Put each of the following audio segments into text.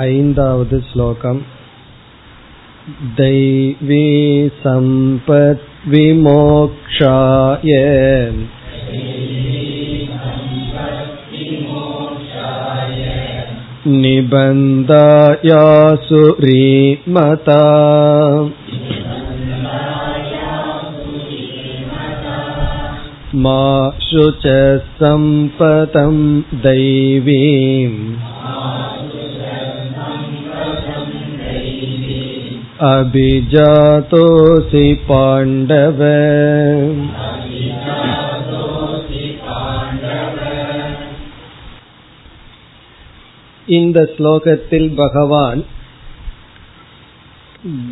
ऐन्दावद् श्लोकम् दैवी सम्पद्विमोक्षाय निबन्धायासुरीमता मा शुच सम्पतं दैवीम् अभिजातोऽसि पाण्डव இந்த ஸ்லோகத்தில் பகவான்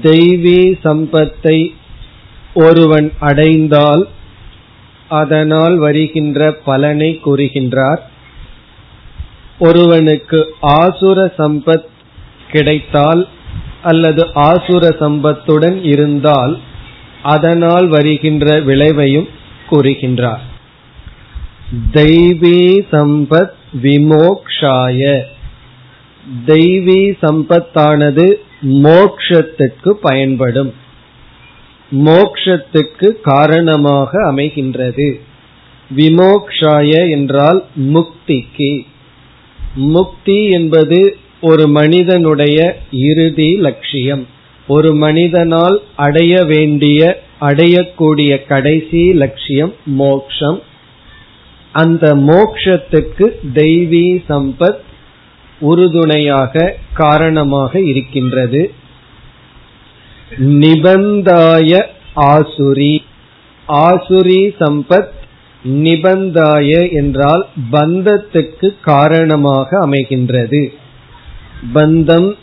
தெய்வீ சம்பத்தை ஒருவன் அடைந்தால் அதனால் வருகின்ற பலனை கூறுகின்றார் ஒருவனுக்கு ஆசுர சம்பத் கிடைத்தால் அல்லது ஆசுர சம்பத்துடன் இருந்தால் அதனால் வருகின்ற விளைவையும் கூறுகின்றார். தெய்வீ சம்பத் விமோக்ஷாய. தெய்வீ சம்பத்தானது மோக்ஷத்துக்கு பயன்படும். மோக்ஷத்துக்கு காரணமாக அமைகின்றது. விமோக்ஷாய என்றால் முக்திக்கு. முக்தி என்பது ஒரு மனிதனுடைய இறுதி லட்சியம். ஒரு மனிதனால் அடைய வேண்டிய அடையக்கூடிய கடைசி லட்சியம் மோக்ஷம். அந்த மோக்ஷத்துக்கு தெய்வீ சம்பத் உறுதுணையாக காரணமாக இருக்கின்றது. நிபந்தாய ஆசுரி. ஆசுரி சம்பத் நிபந்தாய என்றால் பந்தத்துக்கு காரணமாக அமைகின்றது. பந்தம்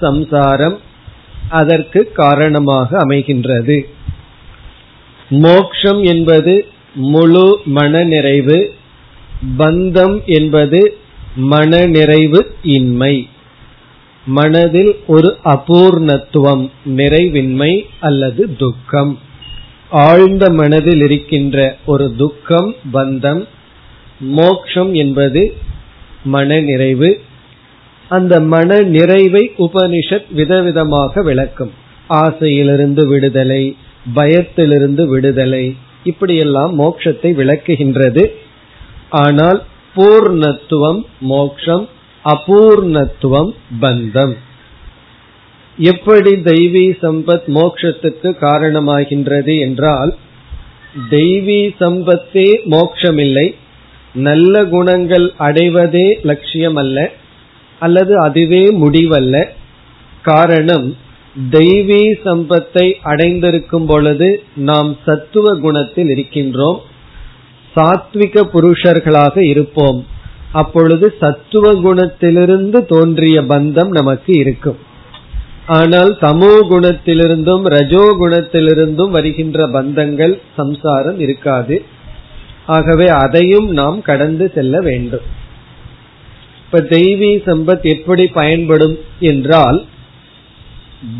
சம்சாரம் அதற்கு காரணமாக அமைகின்றது. மோக்ஷம் என்பது முழு மனநிறைவு பந்தம் என்பது மனநிறைவு இன்மை. மனதில் ஒரு அபூர்ணத்துவம் நிறைவின்மை அல்லது துக்கம். ஆழ்ந்த மனதில் இருக்கின்ற ஒரு துக்கம் பந்தம் மோக்ஷம் என்பது மனநிறைவு அந்த மன நிறைவை உபனிஷத் விதவிதமாக விளக்கும். ஆசையிலிருந்து விடுதலை பயத்திலிருந்து விடுதலை இப்படியெல்லாம் மோட்சத்தை விளக்குகின்றது. ஆனால் பூர்ணத்துவம் மோக்ஷம் அபூர்ணத்துவம் பந்தம். எப்படி தெய்வீ சம்பத் மோக்ஷத்துக்கு காரணமாகின்றது என்றால் தெய்வீ சம்பத்தே மோக்ஷமில்லை நல்ல குணங்கள் அடைவதே லட்சியம் அல்ல அல்லது அதுவே முடிவல்ல. காரணம் தெய்வீ சம்பத்தை அடைந்திருக்கும் பொழுது நாம் சத்துவ குணத்தில் இருக்கின்றோம். சாத்விக புருஷர்களாக இருப்போம். அப்பொழுது சத்துவ குணத்திலிருந்து தோன்றிய பந்தம் நமக்கு இருக்கும். ஆனால் தமோ குணத்திலிருந்தும் ரஜோ குணத்திலிருந்தும் வருகின்ற பந்தங்கள் சம்சாரம் இருக்காது. ஆகவே அதையும் நாம் கடந்து செல்ல வேண்டும். இப்ப தெய்வீ சம்பத் எப்படி பயன்படும் என்றால்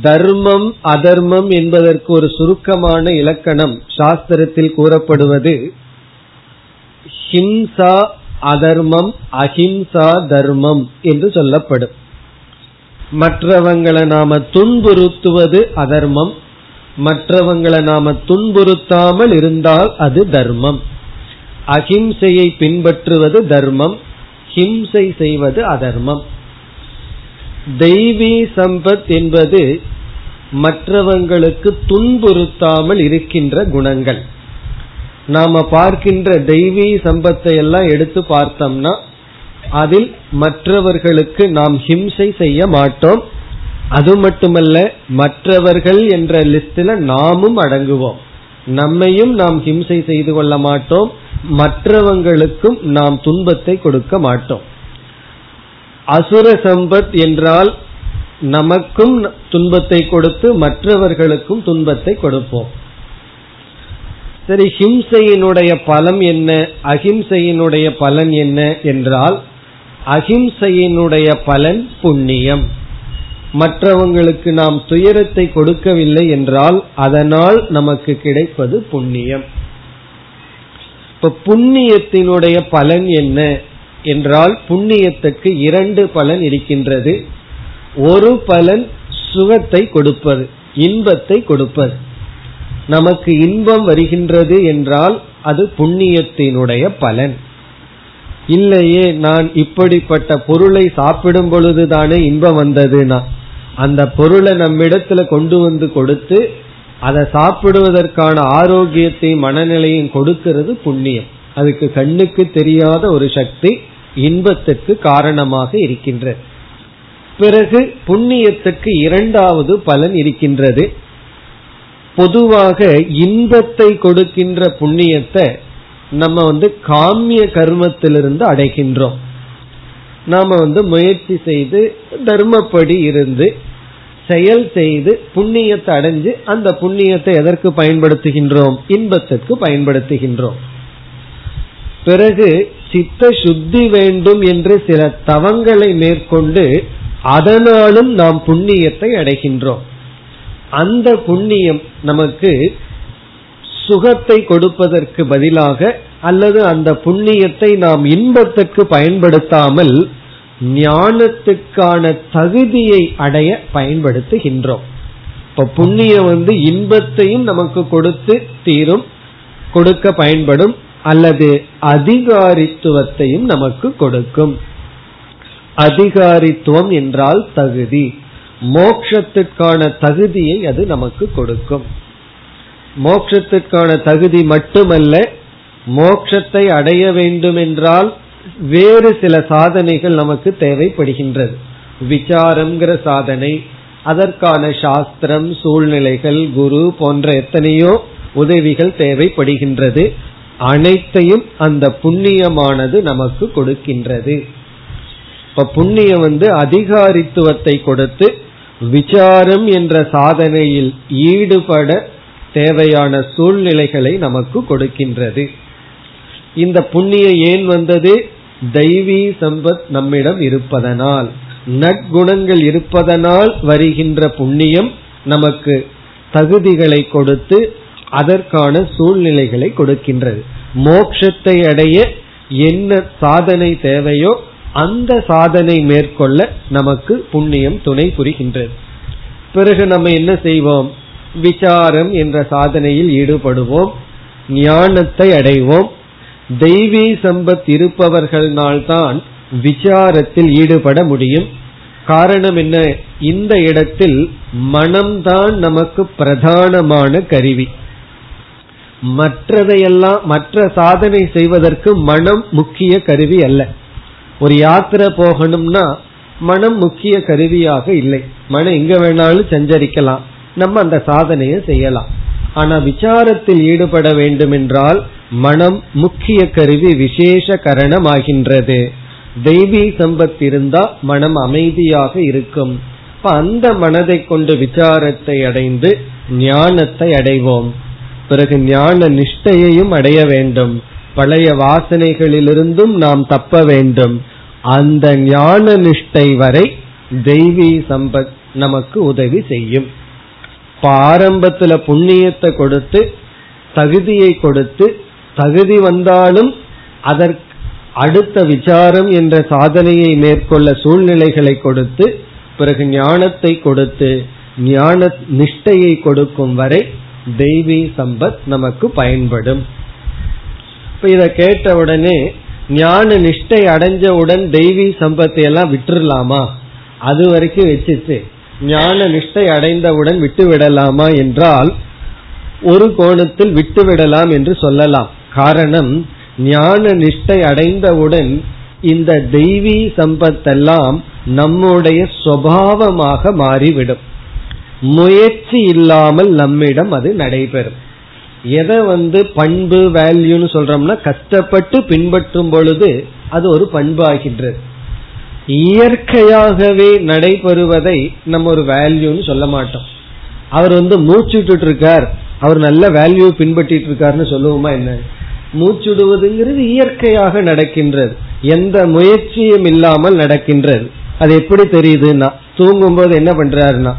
தர்மம் அதர்மம் என்பதற்கு ஒரு சுருக்கமான இலக்கணம் சாஸ்திரத்தில் கூறப்படுவது ஹிம்சா அதர்மம் அஹிம்சா தர்மம் என்று சொல்லப்படும். மற்றவங்களை நாம துன்புறுத்துவது அதர்மம் மற்றவங்களை நாம துன்புறுத்தாமல் இருந்தால் அது தர்மம். அஹிம்சையை பின்பற்றுவது தர்மம் ஹிம்சை செய்வது அதர்மம். தெய்வீ சம்பத் என்பது மற்றவங்களுக்கு துன்புறுத்தாமல் இருக்கின்ற குணங்கள். நாம பார்க்கின்ற தெய்வீ சம்பத்தை எல்லாம் எடுத்து பார்த்தோம்னா அதில் மற்றவர்களுக்கு நாம் ஹிம்சை செய்ய மாட்டோம். அது மட்டுமல்ல மற்றவர்கள் என்ற லிஸ்டில் நாமும் அடங்குவோம். நம்மையும் நாம் ஹிம்சை செய்து கொள்ள மாட்டோம். மற்றவங்களுக்கும் நாம் துன்பத்தை கொடுக்க மாட்டோம். அசுர சம்பத் என்றால் நமக்கும் துன்பத்தை கொடுத்து மற்றவர்களுக்கும் துன்பத்தை கொடுப்போம். சரி ஹிம்சையினுடைய பலம் என்ன? அகிம்சையினுடைய பலன் என்ன என்றால் அகிம்சையினுடைய பலன் புண்ணியம். மற்றவங்களுக்கு நாம் துயரத்தை கொடுக்கவில்லை என்றால் அதனால் நமக்கு கிடைப்பது புண்ணியம். இப்ப புண்ணியத்தினுடைய பலன் என்ன? என்றால் புண்ணியத்துக்கு இரண்டு பலன் இருக்கின்றது. ஒரு பலன் சுகத்தை கொடுப்பது இன்பத்தை கொடுப்பது. நமக்கு இன்பம் வருகின்றது என்றால் அது புண்ணியத்தினுடைய பலன். இல்லையே நான் இப்படிப்பட்ட பொருளை சாப்பிடும் பொழுதுதானே இன்பம் வந்ததுன்னா அந்த பொருளை நம்மிடத்துல கொண்டு வந்து கொடுத்து அதை சாப்பிடுவதற்கான ஆரோக்கியத்தையும் மனநிலையும் கொடுக்கிறது புண்ணியம். அதுக்கு கண்ணுக்கு தெரியாத ஒரு சக்தி இன்பத்துக்கு காரணமாக இருக்கின்றது. பிறகு புண்ணியத்துக்கு இரண்டாவது பலன் இருக்கின்றது. பொதுவாக இன்பத்தை கொடுக்கின்ற புண்ணியத்தை நம்ம வந்து காமிய கர்மத்திலிருந்து அடைகின்றோம். நாம வந்து முயற்சி செய்து தர்மப்படி இருந்து செயல் செய்து புண்ணியத்தை அடைஞ்சு அந்த புண்ணியத்தை எதற்கு பயன்படுத்துகின்றோம்? இன்பத்திற்கு பயன்படுத்துகின்றோம். பிறகு சித்த சுத்தி வேண்டும் என்று சில தவங்களை மேற்கொண்டு அதனாலும் நாம் புண்ணியத்தை அடைகின்றோம். அந்த புண்ணியம் நமக்கு சுகத்தை கொடுப்பதற்கு பதிலாக அல்லது அந்த புண்ணியத்தை நாம் இன்பத்துக்கு பயன்படுத்தாமல் ஞானத்துக்கான தகுதியை அடைய பயன்படுத்துகின்றோம். இப்ப புண்ணியம் வந்து இன்பத்தையும் நமக்கு கொடுத்து தீரும் கொடுக்க பயன்படும் அல்லது அதிகாரித்துவத்தையும் நமக்கு கொடுக்கும். அதிகாரித்துவம் என்றால் தகுதி. மோக்ஷத்துக்கான தகுதியை அது நமக்கு கொடுக்கும். மோக்ஷத்துக்கான தகுதி மட்டுமல்ல மோக்ஷத்தை அடைய வேண்டும் என்றால் வேறு சில சாதனைகள் நமக்கு தேவைப்படுகின்றது. விசாரம்ங்கிற சாதனை அதற்கான சாஸ்திரம் சூழ்நிலைகள் குரு போன்ற எத்தனையோ உதவிகள் தேவைப்படுகின்றது. அனைத்தையும் அந்த புண்ணியமானது நமக்கு கொடுக்கின்றது. இப்ப புண்ணியம் வந்து அதிகாரித்துவத்தை கொடுத்து விசாரம் என்ற சாதனையில் ஈடுபட தேவையான சூழ்நிலைகளை நமக்கு கொடுக்கின்றது. இந்த புண்ணியம் ஏன் வந்தது? தெய்வீ சம்பத் நம்மிடம் இருப்பதனால். நற்குணங்கள் இருப்பதனால் வருகின்ற புண்ணியம் நமக்கு தகுதிகளை கொடுத்து அதற்கான சூழ்நிலைகளை கொடுக்கின்றது. மோக்ஷத்தை அடைய என்ன சாதனை தேவையோ அந்த சாதனை மேற்கொள்ள நமக்கு புண்ணியம் துணை புரிகின்றது. பிறகு நம்ம என்ன செய்வோம்? விசாரம் என்ற சாதனையில் ஈடுபடுவோம். ஞானத்தை அடைவோம். தெய்வீ சம்பத் இருப்பவர்கள்னால்தான் விசாரத்தில் ஈடுபட முடியும். காரணம் என்ன? இந்த இடத்தில் மனம்தான் நமக்கு பிரதானமான கருவி. மற்றதையெல்லாம் மற்ற சாதனை செய்வதற்கு மனம் முக்கிய கருவி அல்ல. ஒரு யாத்திரை போகணும்னா மனம் முக்கிய கருவியாக இல்லை. மனம் எங்க வேணாலும் சஞ்சரிக்கலாம். நம்ம அந்த சாதனையை செய்யலாம். ஆனா விசாரத்தில் ஈடுபட வேண்டும் என்றால் மனம் முக்கிய கருவி விசேஷ கரணமாகின்றது. தெய்வீ சம்பத் இருந்தா மனம் அமைதியாக இருக்கும். அந்த மனதை கொண்டு விசாரத்தை அடைந்து ஞானத்தை அடைவோம். பிறகு ஞான நிஷ்டையையும் அடைய வேண்டும். பழைய வாசனைகளிலிருந்தும் நாம் தப்ப வேண்டும். அந்த ஞான நிஷ்டை வரை தெய்வீ சம்பத் நமக்கு உதவி செய்யும். ஆரம்பத்துல புண்ணியத்தை கொடுத்து தகுதியை கொடுத்து தகுதி வந்தாலும் அதற்கு அடுத்த விசாரம் என்ற சாதனையை மேற்கொள்ள சூழ்நிலைகளை கொடுத்து பிறகு ஞானத்தை கொடுத்து ஞான நிஷ்டையை கொடுக்கும் வரை தெய்வீ சம்பத் நமக்கு பயன்படும். இப்ப இதை கேட்ட உடனே ஞான நிஷ்டை அடைஞ்சவுடன் தெய்வீ சம்பத்தை எல்லாம் விட்டுறலாமா? அது வரைக்கும் வச்சுட்டு ஞான நிஷ்டை அடைந்தவுடன் விட்டு விடலாமா என்றால் ஒரு கோணத்தில் விட்டு விடலாம் என்று சொல்லலாம். காரணம் ஞான நிஷ்டை அடைந்தவுடன் இந்த தெய்வீ சம்பத்தெல்லாம் நம்முடைய சுவாவமாக மாறிவிடும். முயற்சி இல்லாமல் நம்மிடம் அது நடைபெறும். எதை வந்து பண்பு வேல்யூன்னு சொல்றோம்னா கஷ்டப்பட்டு பின்பற்றும் பொழுது அது ஒரு பண்பாகின்றது. இயற்கையாகவே நடைபெறுவதை நம்ம ஒரு வேல்யூன்னு சொல்ல மாட்டோம். அவர் வந்து மூச்சுட்டு இருக்கார். அவர் நல்ல வேல்யூ பின்பற்றிட்டு இருக்காருன்னு சொல்லுவோமா என்ன? மூச்சுடுவதுங்கிறது இயற்கையாக நடக்கின்றது. எந்த முயற்சியும் இல்லாமல் நடக்கின்றது. அது எப்படி தெரியுதுன்னா தூங்கும் போது என்ன பண்றாருன்னா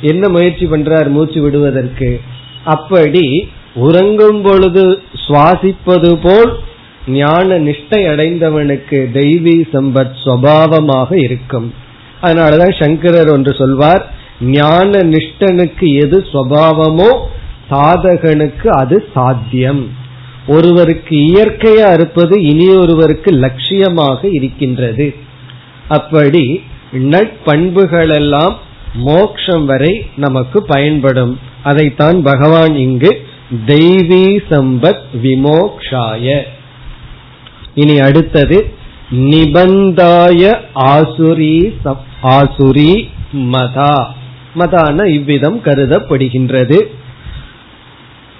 என்ன முயற்சி பண்றார் மூச்சு விடுவதற்கு? அப்படி உறங்கும் பொழுது சுவாசிப்பது போல் ஞான நிஷ்டை அடைந்தவனுக்கு தெய்வீ சம்பத் சுவாவமாக இருக்கும். அதனாலதான் சங்கரர் ஒன்று சொல்வார் ஞான நிஷ்டனுக்கு எது சுவாவமோ சாதகனுக்கு அது சாத்தியம். ஒருவருக்கு இயற்கையா இருப்பது இனி ஒருவருக்கு லட்சியமாக இருக்கின்றது. அப்படி நட்பண்புகள் எல்லாம் மோக்ஷம் வரை நமக்கு பயன்படும். அதைத்தான் பகவான் இங்கு தெய்வீ சம்பத் விமோக்ஷாய. இனி அடுத்தது நிபந்தாய ஆசுரி ஆசுரி மதா. மதான இவ்விதம் கருதப்படுகின்றது.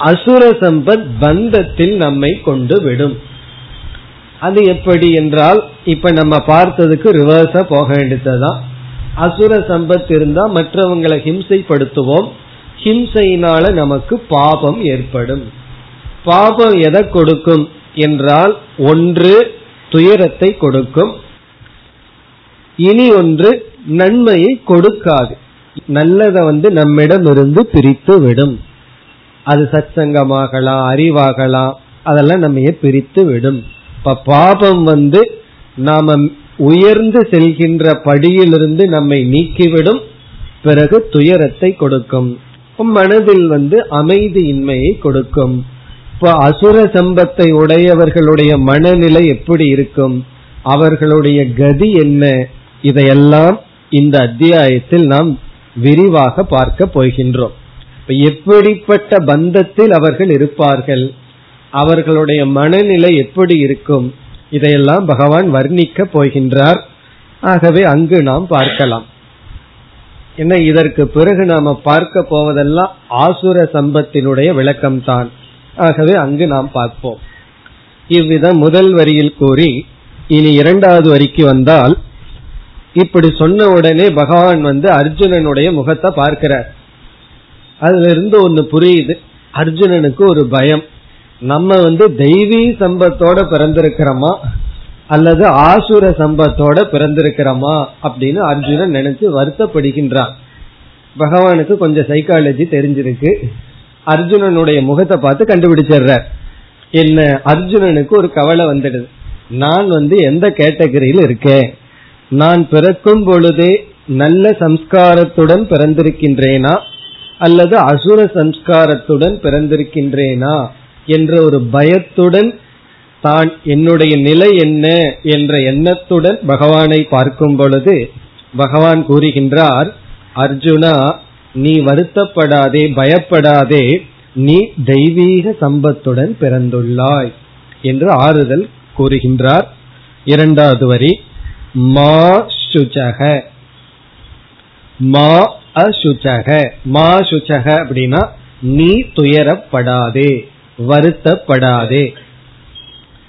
அசுர சம்பத் பந்தத்தில் நம்மை கொண்டு விடும். அது எப்படி என்றால் இப்ப நம்ம பார்த்ததுக்கு ரிவர்ஸா போக வேண்டியதுதான். அசுர சம்பத் இருந்தா மற்றவங்களை ஹிம்சைப்படுத்துவோம். ஹிம்சையினால நமக்கு பாபம் ஏற்படும். பாபம் எதை கொடுக்கும் என்றால் ஒன்று துயரத்தை கொடுக்கும். இனி ஒன்று நன்மையை கொடுக்காது. நல்லதை வந்து நம்மிடமிருந்து பிரித்து விடும். அது சச்சங்கமாகலாம் அறிவாகலாம் அதெல்லாம் நம்ம பிரித்து விடும் இப்ப பாபம் வந்து நாம உயர்ந்து செல்கின்ற படியிலிருந்து நம்மை நீக்கிவிடும் பிறகு துயரத்தை கொடுக்கும். மனதில் வந்து அமைதியின்மையை கொடுக்கும். இப்ப அசுர சம்பத்தை உடையவர்களுடைய மனநிலை எப்படி இருக்கும்? அவர்களுடைய கதி என்ன? இதையெல்லாம் இந்த அத்தியாயத்தில் நாம் விரிவாக பார்க்க போகின்றோம். எப்படிப்பட்ட பந்தத்தில் அவர்கள் இருப்பார்கள்? அவர்களுடைய மனநிலை எப்படி இருக்கும்? இதையெல்லாம் பகவான் வர்ணிக்க போகின்றார். ஆகவே அங்கு நாம் பார்க்கலாம். என்ன இதற்கு பிறகு நாம பார்க்க போவதெல்லாம் ஆசுர சம்பத்தினுடைய விளக்கம்தான். ஆகவே அங்கு நாம் பார்ப்போம். இவ்விதம் முதல் வரியில் கூறி இனி இரண்டாவது வரிக்கு வந்தால் இப்படி சொன்ன உடனே பகவான் வந்து அர்ஜுனனுடைய முகத்தை பார்க்கிறார். அதுல இருந்து ஒன்னு புரியுது. அர்ஜுனனுக்கு ஒரு பயம். நம்ம வந்து தெய்வீ சம்பத்தோட பிறந்திருக்கிறோமா? அல்லது ஆசுர சம்பத்தோட பிறந்திருக்கிறோமா? அப்படின்னு அர்ஜுனன் நினைச்சு வருத்தப்படுகின்றான். பகவானுக்கு கொஞ்சம் சைக்காலஜி தெரிஞ்சிருக்கு. அர்ஜுனனுடைய முகத்தை பார்த்து கண்டுபிடிச்சிடுறார். என்ன அர்ஜுனனுக்கு ஒரு கவலை வந்துடுது. நான் வந்து எந்த கேட்டகரியில் இருக்கேன்? நான் பிறக்கும் பொழுதே நல்ல சம்ஸ்காரத்துடன் பிறந்திருக்கின்றேனா? அல்லது அசுர சம்ஸ்காரத்துடன் பிறந்திருக்கின்றேனா என்ற ஒரு பயத்துடன் தான் என்னுடைய நிலை என்ன என்ற எண்ணத்துடன் பகவானை பார்க்கும் பொழுது பகவான் கூறுகின்றார் அர்ஜுனா நீ வருத்தப்படாதே பயப்படாதே நீ தெய்வீக சம்பத்துடன் பிறந்துள்ளாய் என்று ஆறுதல் கூறுகின்றார். இரண்டாவது வரி மா சுச்சக மா அசுச்சக மா சுச்சக அப்படின்னா நீ துயரப்படாதே வருத்தப்படாதே.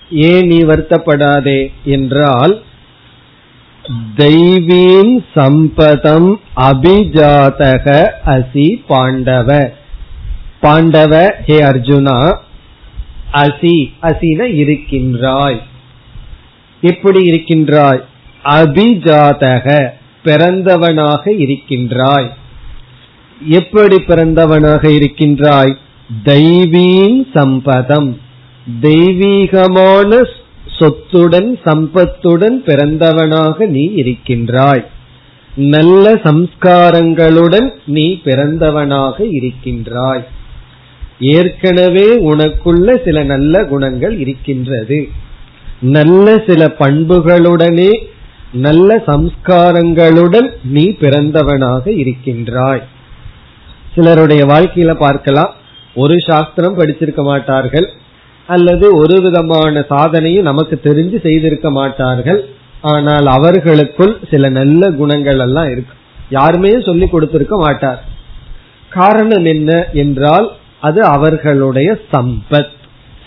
ஏன் நீ வருத்தப்படாதே என்றால் தெய்வீம் சம்பதம் அபிஜாதக அசி பாண்டவ. பாண்டவ ஹே அர்ஜுனா அசி அசின இருக்கின்றாய். எப்படி இருக்கின்றாய்? அபிஜாதக. பிறந்தவனாக இருக்கின்றாய். எப்படி பிறந்தவனாக இருக்கின்றாய்? தெய்வீன் சம்பதம். தெய்வீகமான சொத்துடன் சம்பத்துடன் பிறந்தவனாக நீ இருக்கின்றாய். நல்ல சம்ஸ்காரங்களுடன் நீ பிறந்தவனாக இருக்கின்றாய். ஏற்கனவே உனக்குள்ள சில நல்ல குணங்கள் இருக்கின்றது. நல்ல சில பண்புகளுடனே நல்ல சம்ஸ்காரங்களுடன் நீ பிறந்தவனாக இருக்கின்றாய். சிலருடைய வாழ்க்கையில பார்க்கலாம் ஒரு சாஸ்திரம் படிச்சிருக்க மாட்டார்கள் அல்லது ஒரு விதமான சாதனையும் நமக்கு தெரிஞ்சு செய்திருக்க மாட்டார்கள் ஆனால் அவர்களுக்குள் சில நல்ல குணங்கள் எல்லாம் இருக்கு. யாருமே சொல்லி கொடுத்திருக்க மாட்டார். காரணம் என்ன என்றால் அது அவர்களுடைய சம்பத்.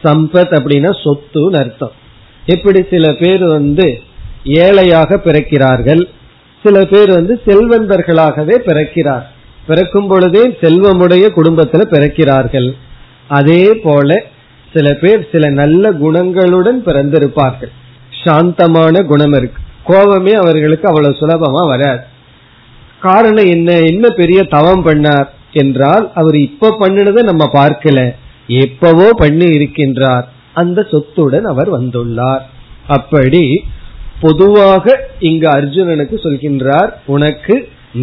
சம்பத் அப்படின்னா சொத்துன்னு அர்த்தம். எப்படி சில பேர் வந்து ஏழையாக பிறக்கிறார்கள். சில பேர் வந்து செல்வந்தர்களாகவே பிறக்கிறார். பிறக்கும் பொழுதே செல்வமுடைய குடும்பத்துல பிறக்கிறார்கள். அதே போல சில பேர் சில நல்ல குணங்களுடன் பிறந்திருப்பார்கள். சாந்தமான குணம் இருக்கு. கோபமே அவர்களுக்கு அவ்வளவு சுலபமா வராது. காரணம் என்ன? என்ன பெரிய தவம் பண்ணார் என்றால் அவர் இப்ப பண்ணினதை நம்ம பார்க்கல. எப்பவோ பண்ணி இருக்கின்றார். அந்த சொத்துடன் அவர் வந்துள்ளார். அப்படி பொதுவாக இங்கு அர்ஜுனனுக்கு சொல்கின்றார் உனக்கு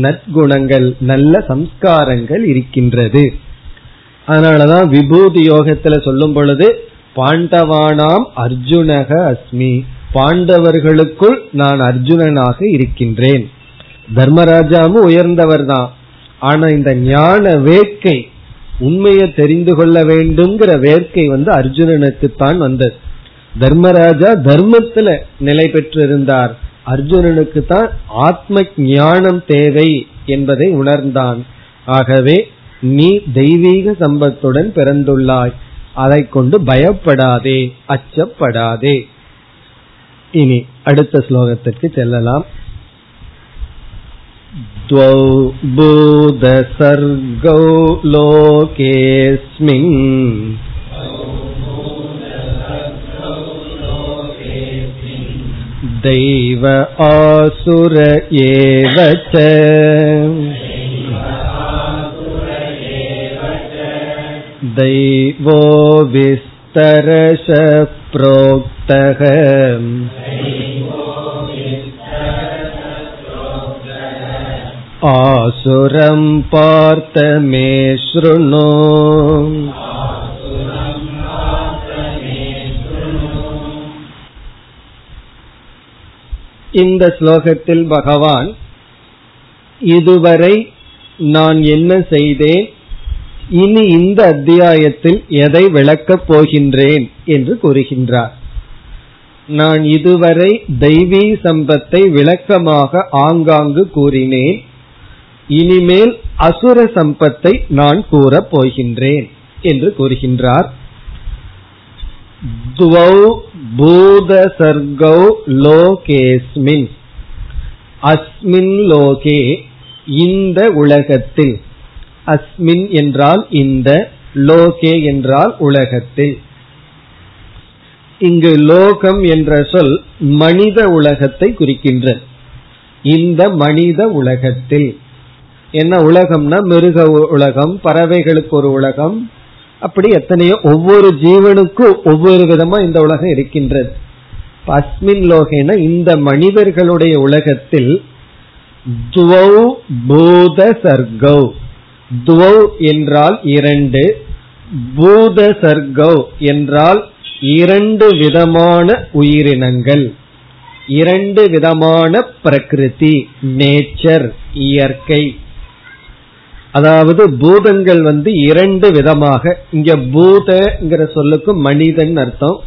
நற்குணங்கள் நல்ல சம்ஸ்காரங்கள் இருக்கின்றது. அதனாலதான் விபூதி யோகத்துல சொல்லும் பொழுது பாண்டவானாம் அர்ஜுனக அஸ்மி பாண்டவர்களுக்குள் நான் அர்ஜுனனாக இருக்கின்றேன். தர்மராஜாவும் உயர்ந்தவர் தான் ஆனா இந்த ஞான வேட்கை உண்மையை தெரிந்து கொள்ள வேண்டும்ங்கிற வேட்கை வந்து அர்ஜுனனுக்கு தான் வந்தது. தர்மராஜா தர்மத்துல நிலை பெற்றிருந்தார் அர்ஜுனனுக்கு தான் ஆத்ம ஞானம் தேவை என்பதை உணர்ந்தான் ஆகவே நீ தெய்வீக சம்பத்துடன் பிறந்துள்ளாய் அதை கொண்டு பயப்படாதே அச்சப்படாதே இனி அடுத்த ஸ்லோகத்திற்கு செல்லலாம் द्वौ भूतसर्गौ लोकेऽस्मिन् दैव आसुर एव च दैवो विस्तरश प्रोक्तः आसुरं पार्थ मे शृणु இந்த ஸ்லோகத்தில் பகவான் இதுவரை நான் என்ன செய்தேன்? இனி இந்த அத்தியாயத்தில் எதை விளக்கப் போகின்றேன்? என்று கூறுகின்றார். நான் இதுவரை தெய்வீ சம்பத்தை விளக்கமாக ஆங்காங்கு கூறினேன். இனிமேல் அசுர சம்பத்தை நான் கூறப் போகின்றேன் என்று கூறுகின்றார். துவௌ பூத சர்கௌ லோகேஸ்மின். அஸ்மின் லோகே இந்த உலகத்தில். அஸ்மின் என்றால் இந்த லோகே என்றால் உலகத்தில். இங்கு லோகம் என்ற சொல் மனித உலகத்தை குறிக்கின்ற. இந்த மனித உலகத்தில். என்ன உலகம்னா மிருக உலகம் பறவைகளுக்கு ஒரு உலகம் அப்படி எத்தனையோ ஒவ்வொரு ஜீவனுக்கும் ஒவ்வொரு விதமா இந்த உலகம் இருக்கின்றது. அஸ்மின் லோகேன இந்த மனிதர்களுடைய உலகத்தில் துவௌ பூத சர்கௌ துவௌ என்றால் இரண்டு பூத சர்கௌ என்றால் இரண்டு விதமான உயிரினங்கள். இரண்டு விதமான பிரகிருதி நேச்சர் இயற்கை. அதாவது பூதங்கள் வந்து இரண்டு விதமாக இங்க பூதங்கிற சொல்லுக்கு மனிதன் அர்த்தம்.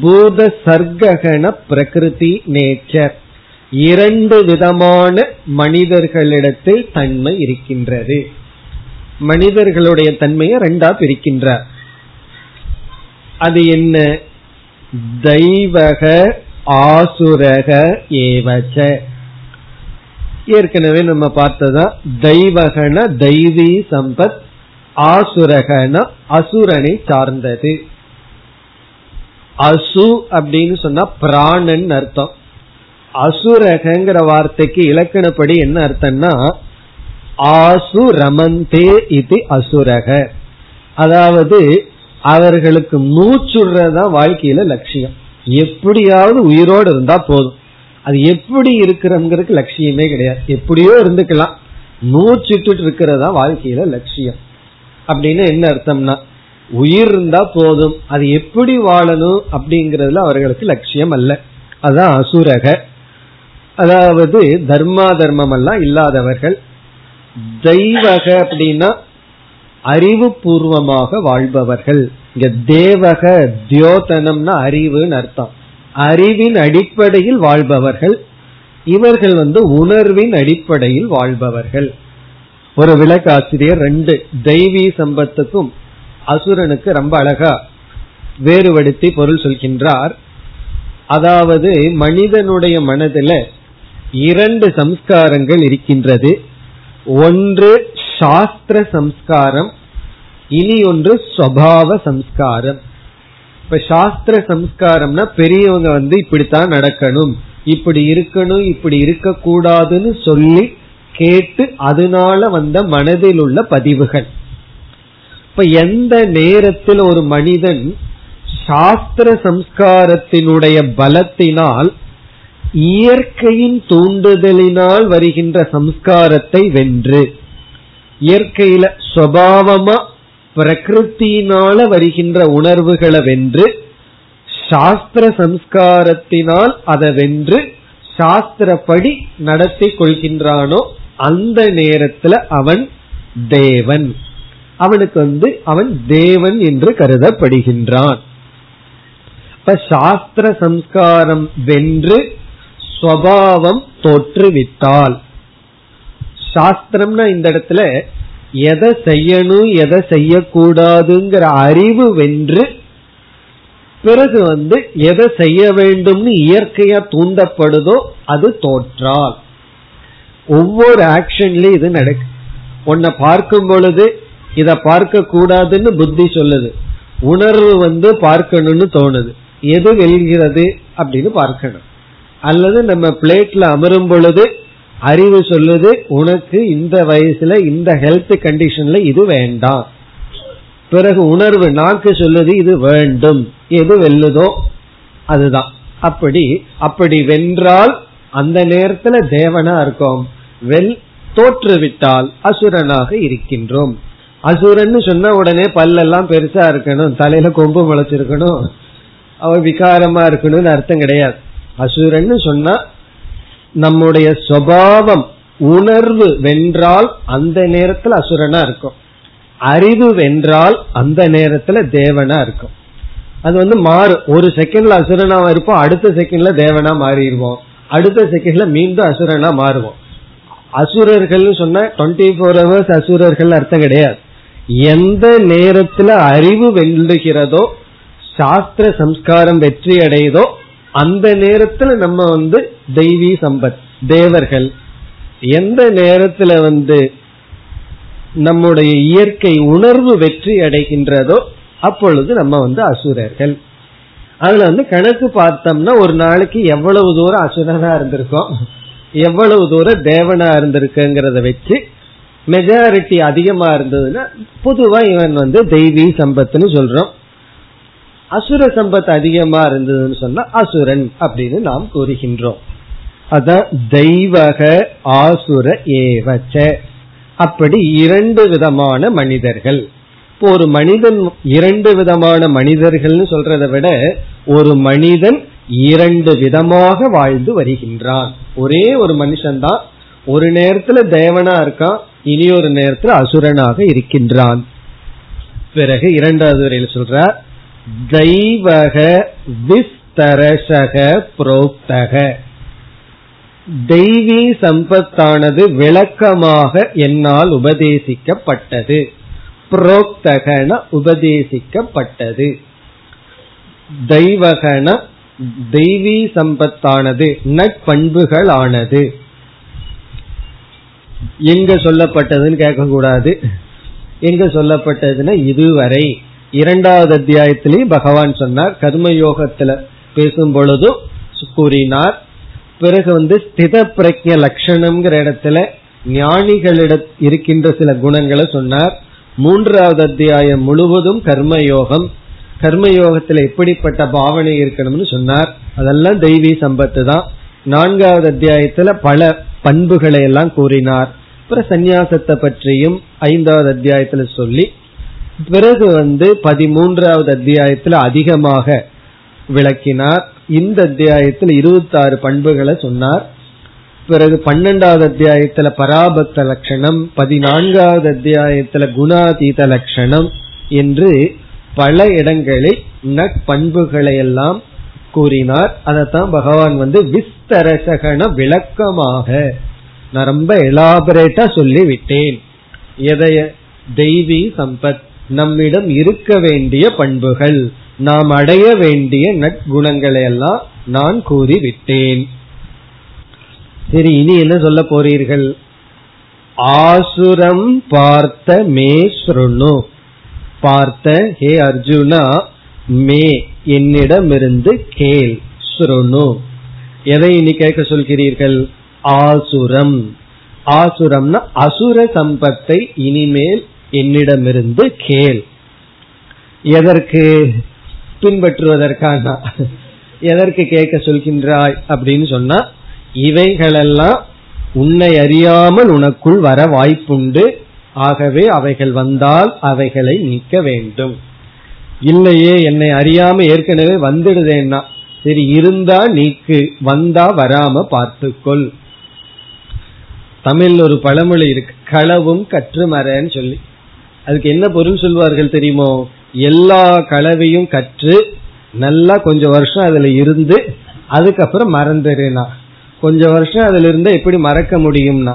பூத சர்க்ககன பிரகிருதி நேச்சர். இரண்டு விதமான மனிதர்களிடத்தில் தன்மை இருக்கின்றது. மனிதர்களுடைய தன்மையை ரெண்டா பிரிக்கின்றார். அது என்ன? தெய்வக ஆசுரக ஏவச்ச. ஏற்கனவே நம்ம பார்த்ததா தெய்வகன தெய்வீ சம்பத் ஆசுரகன அசுரனை சார்ந்தது. அசு அப்படின்னு சொன்னா பிராணன் அர்த்தம். அசுரகங்கிற வார்த்தைக்கு இலக்கணப்படி என்ன அர்த்தம்னா ஆசு ரமந்தே இது அசுரக. அதாவது அவர்களுக்கு மூச்சுடுறதா வாழ்க்கையில லட்சியம். எப்படியாவது உயிரோடு இருந்தா போதும். அது எப்படி இருக்கிறங்கிறதுக்கு லட்சியமே கிடையாது. எப்படியோ இருந்துக்கலாம். மூச்சுட்டு இருக்கிறதா வாழ்க்கையில லட்சியம். அப்படின்னு என்ன அர்த்தம்னா உயிர் இருந்தா போதும். அது எப்படி வாழணும் அப்படிங்கறதுல அவர்களுக்கு லட்சியம் அல்ல. அதான் அசுரக. அதாவது தர்மா தர்மம் எல்லாம் இல்லாதவர்கள். தெய்வக அப்படின்னா அறிவு பூர்வமாக வாழ்பவர்கள். இங்க தேவக தியோதனம்னா அறிவுன்னு அர்த்தம். அறிவின் அடிப்படையில் வாழ்பவர்கள் இவர்கள் வந்து உணர்வின் அடிப்படையில் வாழ்பவர்கள். ஒரு விளக்காசிரியர் ரெண்டு தெய்வீ சம்பத்துக்கும் அசுரனுக்கு ரொம்ப அழகா வேறுபடுத்தி பொருள் சொல்கின்றார். அதாவது மனிதனுடைய மனதில இரண்டு சம்ஸ்காரங்கள் இருக்கின்றது. ஒன்று சாஸ்திர சம்ஸ்காரம் இனி ஒன்று ஸ்வபாவ சம்ஸ்காரம். இப்ப சாஸ்திர சம்ஸ்காரம்னா பெரியவங்க வந்து இப்படித்தான் நடக்கணும். இப்படி இருக்கணும் இப்படி இருக்க கூடாதுன்னு சொல்லி கேட்டு அதனால வந்த மனதில் உள்ள பதிவுகள். இப்ப எந்த நேரத்தில் ஒரு மனிதன் சாஸ்திர சம்ஸ்காரத்தினுடைய பலத்தினால் இயற்கையின் தூண்டுதலினால் வருகின்ற சம்ஸ்காரத்தை வென்று இயற்கையில சுவாவமா பிரகிருத்தினால வருகின்ற உணர்வுகளை வென்று சாஸ்திர சம்ஸ்காரத்தினால் அதை வென்று சாஸ்திரப்படி நடத்தி கொள்கின்றானோ அந்த நேரத்துல அவன் தேவன். அவனுக்கு வந்து அவன் தேவன் என்று கருதப்படுகின்றான். இப்ப சாஸ்திர சம்ஸ்காரம் வென்று ஸ்வபாவம் தோற்றுவிட்டால் சாஸ்திரம்னா இந்த இடத்துல எதை செய்யணும் எதை செய்யக்கூடாதுங்கிற அறிவு வென்று பிறகு வந்து எதை செய்ய வேண்டும்னு இயற்கையா தூண்டப்படுதோ அது தோற்றால். ஒவ்வொரு ஆக்ஷன்லயும் இது நடக்கு. உன்னை பார்க்கும் பொழுது இத பார்க்க கூடாதுன்னு புத்தி சொல்லுது. உணர்வு வந்து பார்க்கணும்னு தோணுது. எது வெல்கிறது அப்படின்னு பார்க்கணும். அல்லது நம்ம பிளேட்ல அமரும் பொழுது அறிவு சொல்லுது உனக்கு இந்த வயசுல இந்த ஹெல்த் கண்டிஷன்ல இது வேண்டாம். பிறகு உணர்வு நாக்கு சொல்லுது இது வேண்டும். எது வெல்லுதோ அதுதான். அப்படி அப்படி வென்றால் அந்த நேரத்துல தேவனா இருக்கோம். வெல் தோற்றுவிட்டால் அசுரனாக இருக்கின்றோம். அசுரன்னு சொன்ன உடனே பல்லெல்லாம் பெருசா இருக்கணும் தலையில கொம்பு முளைச்சிருக்கணும் அவன் விகாரமா இருக்கணும்னு அர்த்தம் கிடையாது. அசுரன்னு சொன்னா நம்முடைய சுவாவம் உணர்வு வென்றால் அந்த நேரத்துல அசுரனா இருக்கும். அறிவு வென்றால் அந்த நேரத்துல தேவனா இருக்கும். அது வந்து மாறும். ஒரு செகண்ட்ல அசுரனா இருப்போம் அடுத்த செகண்ட்ல தேவனா மாறிடுவோம். அடுத்த செகண்ட்ல மீண்டும் அசுரனா மாறுவோம். அசுரர்கள் சொன்ன டுவெண்ட்டி ஃபோர் ஹவர்ஸ் அசுரர்கள் அர்த்தம் கிடையாது. எந்த நேரத்துல அறிவு வெல்லுகிறதோ சாஸ்திர சம்ஸ்காரம் வெற்றி அடையுதோ அந்த நேரத்துல நம்ம வந்து தெய்வீ சம்பத் தேவர்கள். எந்த நேரத்துல வந்து நம்முடைய இயற்கை உணர்வு வெற்றி அடைகின்றதோ அப்பொழுது நம்ம வந்து அசுரர்கள். அதுல வந்து கணக்கு பார்த்தோம்னா ஒரு நாளைக்கு எவ்வளவு தூரம் அசுரனா இருந்திருக்கோம் எவ்வளவு தூரம் தேவனா இருந்திருக்குங்கிறத வச்சு மெஜாரிட்டி அதிகமா இருந்ததுன்னா பொதுவா இவன் வந்து தெய்வீ சம்பத்துன்னு சொல்றோம். அசுர சம்பத் அதிகமா இருந்ததுன்னு சொன்னா அசுரன் அப்படின்னு நாம் கூறுகின்றோம். அதான் தெய்வக ஆசுர ஏவச்ச. அப்படி இரண்டு விதமான மனிதர்கள். இப்போ ஒரு மனிதன் இரண்டு விதமான மனிதர்கள்னு சொல்றதை விட ஒரு மனிதன் இரண்டு விதமாக வாழ்ந்து வருகின்றான். ஒரே ஒரு மனுஷன்தான். ஒரு நேரத்துல தேவனா இருக்கான். இனி ஒரு நேரத்துல அசுரனாக இருக்கின்றான். பிறகு இரண்டாவது வரையில் சொல்ற தெய்வக விஸ்தரசக புரோக்தக. தெய்வீ சம்பத்தானது விளக்கமாக என்னால் உபதேசிக்கப்பட்டது. புரோக்தகன உபதேசிக்கப்பட்டது. தெய்வகன தெய்வீ சம்பத்தானது நட்பண்புகளானது எங்க சொல்லப்பட்டதுன்னு கேட்க கூடாது எங்க சொல்லப்பட்டதுன்னா இதுவரை. இரண்டாவது அத்தியாயத்திலேயே பகவான் சொன்னார் கர்மயோகத்துல பேசும் பொழுது கூறினார் பிறகு வந்து ஸ்தித பிரஜ லட்சணம்ங்கிற இடத்துல ஞானிகளிட இருக்கின்ற சில குணங்களை சொன்னார். மூன்றாவது அத்தியாயம் முழுவதும் கர்மயோகம். கர்மயோகத்துல எப்படிப்பட்ட பாவனை இருக்கணும்னு சொன்னார். அதெல்லாம் தெய்வீ சம்பத்து தான். நான்காவது அத்தியாயத்துல பல பண்புகளை எல்லாம் கூறினார். அப்புறம் சந்நியாசத்தை பற்றியும் ஐந்தாவது அத்தியாயத்துல சொல்லி பிறகு வந்து பதிமூன்றாவது அத்தியாயத்துல அதிகமாக விளக்கினார். இந்த அத்தியாயத்தில் இருபத்தி ஆறு பண்புகளை சொன்னார். பிறகு பன்னெண்டாவது அத்தியாயத்துல பராபத்த லட்சணம் பதினான்காவது அத்தியாயத்துல குணாதீத லட்சணம் என்று பல இடங்களில் நட்பண்புகளை எல்லாம் கூறினார். அதைத்தான் பகவான் வந்து விஸ்தரசகன விளக்கமாக நான் ரொம்ப எலாபரேட்டா சொல்லி விட்டேன் எதைய தெய்வீ சம்பத் நம்மிடம் இருக்க வேண்டிய பண்புகள். நாம் அடைய வேண்டிய நற்குணங்களை எல்லாம் நான் கூறிவிட்டேன். சரி இனி என்ன சொல்ல போறீர்கள்? ஆசுரம் பார்த்த மே ஸ்ருணு. பார்த்த ஹே அர்ஜுனா மே என்னிடமிருந்து கேள் ஸ்ருணு. எதை இனி கேட்க சொல்கிறீர்கள்? ஆசுரம். ஆசுரம்னா அசுர சம்பத்தை இனிமேல் என்னிடமிருந்து கேள். எதற்கு பின்பற்றுவதற்காக? எதற்கு கேட்க சொல்கின்றாய் அப்படின்னு சொன்னா இவைகளெல்லாம் உன்னை அறியாமல் உனக்குள் வர வாய்ப்புண்டு. ஆகவே அவைகள் வந்தால் அவைகளை நீக்க வேண்டும். இல்லையே என்னை அறியாம ஏற்கனவே வந்துடுதேன்னா. சரி இருந்தா நீக்கு வந்தா வராம பார்த்துக்கொள். தமிழ் ஒரு பழமொழி இருக்கு களவும் கற்றுமரன்னு சொல்லி. அதுக்கு என்ன பொருள் சொல்வார்கள் தெரியுமோ? எல்லா கலவையும் கற்று நல்லா கொஞ்சம் வருஷம் அதுல இருந்து அதுக்கப்புறம் மறந்துடுனா. கொஞ்சம் வருஷம் அதுல இருந்தா எப்படி மறக்க முடியும்னா?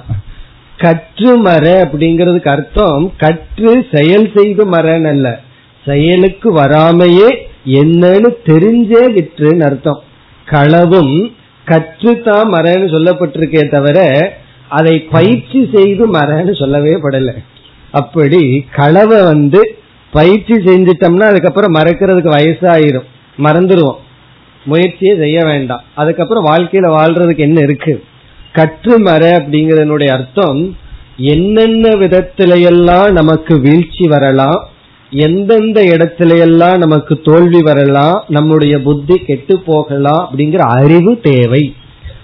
கற்று மர அப்படிங்கிறதுக்கு அர்த்தம் கற்று செயல் செய்து மரன் அல்ல. செயலுக்கு வராமையே என்னன்னு தெரிஞ்சே விற்றுன்னு அர்த்தம். களவும் கற்றுத்தான் மரன்னு சொல்லப்பட்டிருக்கே தவிர அதை பயிற்சி செய்து மரன்னு சொல்லவே படலை. அப்படி களவை வந்து பயிற்சி செஞ்சிட்டோம்னா அதுக்கப்புறம் மறக்கிறதுக்கு வயசாயிரும். மறந்துடுவோம் முயற்சியே செய்ய வேண்டாம். அதுக்கப்புறம் வாழ்க்கையில வாழ்றதுக்கு என்ன இருக்கு? கற்று மர அப்படிங்கறதனுடைய அர்த்தம் என்னென்ன விதத்திலையெல்லாம் நமக்கு வீழ்ச்சி வரலாம் எந்தெந்த இடத்திலையெல்லாம் நமக்கு தோல்வி வரலாம் நம்முடைய புத்தி கெட்டு போகலாம் அப்படிங்கிற அறிவு தேவை.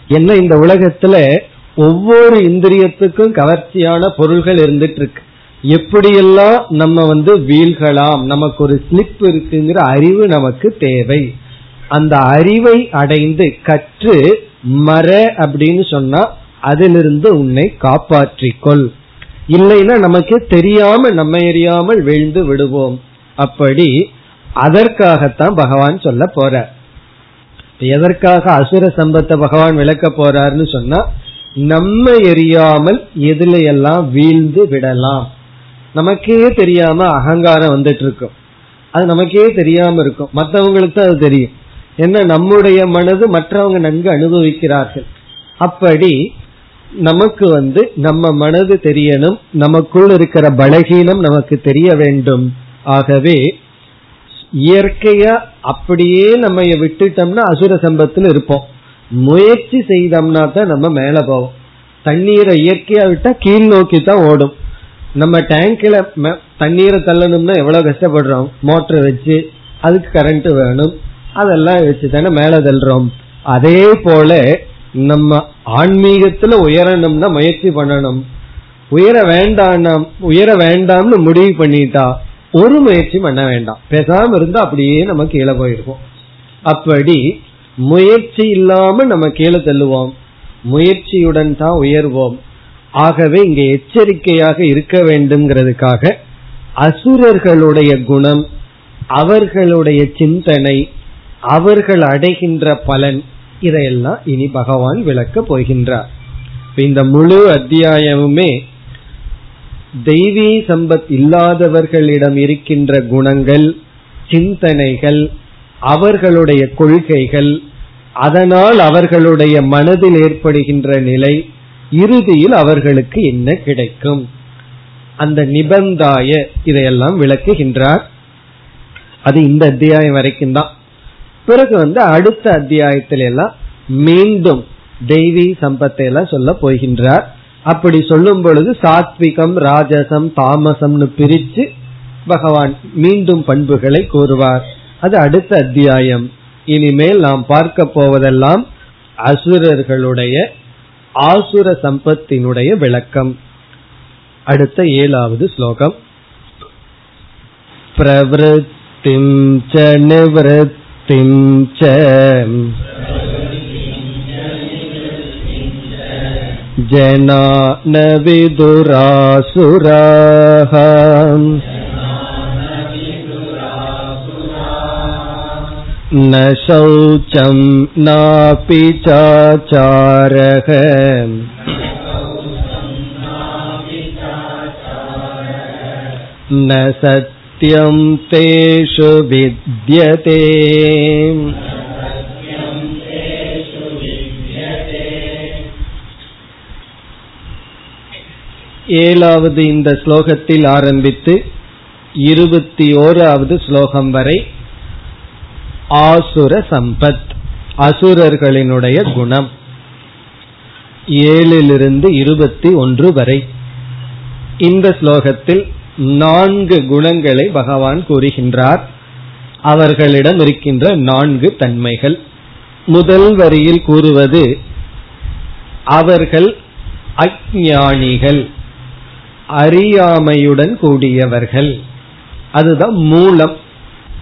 என்ன இந்த உலகத்துல ஒவ்வொரு இந்திரியத்துக்கும் கவர்ச்சியான பொருள்கள் இருந்துட்டு இருக்கு. எப்படியெல்லாம் நம்ம வந்து வீழ்கலாம் நமக்கு ஒரு ஸ்லிப் இருக்குங்கிற அறிவு நமக்கு தேவை. அந்த அறிவை அடைந்து கற்று மர அப்படின்னு சொன்னா அதிலிருந்து உன்னை காப்பாற்றிக்கொள். இல்லைன்னா நமக்கு தெரியாம நம்ம எறியாமல் விழுந்து விடுவோம். அப்படி அதற்காகத்தான் பகவான் சொல்ல போற. எதற்காக அசுர சம்பத்தை பகவான் விளக்க போறாருன்னு சொன்னா நம்ம எறியாமல் எதுல எல்லாம் வீழ்ந்து விடலாம். நமக்கே தெரியாம அகங்காரம் வந்துட்டு இருக்கும் அது நமக்கே தெரியாம இருக்கும். மற்றவங்களுக்கு தான் அது தெரியும். என்ன நம்முடைய மனது மற்றவங்க நன்கு அனுபவிக்கிறார்கள். அப்படி நமக்கு வந்து நம்ம மனது தெரியணும் நமக்குள் இருக்கிற பலகீனம் நமக்கு தெரிய வேண்டும். ஆகவே இயற்கையா அப்படியே நம்ம விட்டுட்டோம்னா அசுர சம்பத்தில் இருப்போம். முயற்சி செய்தோம்னா தான் நம்ம மேல போவோம். தண்ணீரை இயற்கையா விட்டா கீழ் நோக்கி தான் ஓடும். நம்ம டேங்க்ல தண்ணீரை தள்ளணும்னா எவ்வளவு கஷ்டப்படுறோம்? மோட்டர் வச்சு அதுக்கு கரண்ட் வேணும். அதெல்லாம் வச்சு தானே மேல தள்ளுறோம். அதே போல நம்ம ஆன்மீகத்துல உயரணும்னா முயற்சி பண்ணணும். உயர வேண்டாம் உயர வேண்டாம்னு முடிவு பண்ணிட்டா ஒரு முயற்சி பண்ண வேண்டாம். பேசாம இருந்தா அப்படியே நம்ம கீழே போயிருக்கோம் அப்படி முயற்சி இல்லாம நம்ம கீழே தள்ளுவோம். முயற்சியுடன் தான் உயர்வோம். ஆகவே இங்க எச்சரிக்கையாக இருக்க வேண்டும்ங்கிறதுக்காக அசுரர்களுடைய குணம் அவர்களுடைய சிந்தனை அவர்கள் அடைகின்ற பலன் இதையெல்லாம் இனி பகவான் விளக்க போகின்றார். இந்த முழு அத்தியாயமுமே தெய்வீ சம்பத் இல்லாதவர்களிடம் இருக்கின்ற குணங்கள் சிந்தனைகள் அவர்களுடைய கொள்கைகள் அதனால் அவர்களுடைய மனதில் ஏற்படுகின்ற நிலை இறுதியில் அவர்களுக்கு என்ன கிடைக்கும்? அந்த நிபந்தாய இதையெல்லாம் விளக்குகின்றார். அது இந்த அத்தியாயம் வரைக்கும் தான். பிறகு வந்து அடுத்த அத்தியாயத்தில எல்லாம் மீண்டும் தெய்வீ சம்பத்தை எல்லாம் சொல்ல போகின்றார். அப்படி சொல்லும் பொழுது சாத்விகம் ராஜசம் தாமசம்னு பிரிச்சு பகவான் மீண்டும் பண்புகளை கூறுவார். அது அடுத்த அத்தியாயம். இனிமேல் நாம் பார்க்க போவதெல்லாம் அசுரர்களுடைய ஆசுர சம்பத்தினுடைய விளக்கம் அடுத்த ஏழாவது ஸ்லோகம் பிரவருத்திம் ச நிவத்திம் ச जना न विदुरासुराः न शौचं नापि चाचारः न सत्यं तेषु विद्यते ஏழாவது இந்த ஸ்லோகத்தில் ஆரம்பித்து இருபத்தி ஓராவது ஸ்லோகம் வரை ஆசுர சம்பத் அசுரர்களினுடைய குணம். ஏழிலிருந்து இருபத்தி ஒன்று வரை. இந்த ஸ்லோகத்தில் நான்கு குணங்களை பகவான் கூறுகின்றார். அவர்களிடம் இருக்கின்ற நான்கு தன்மைகள். முதல் வரியில் கூறுவது அவர்கள் அஜானிகள் அறியாமையுடன் கூடியவர்கள். அதுதான் மூலம்.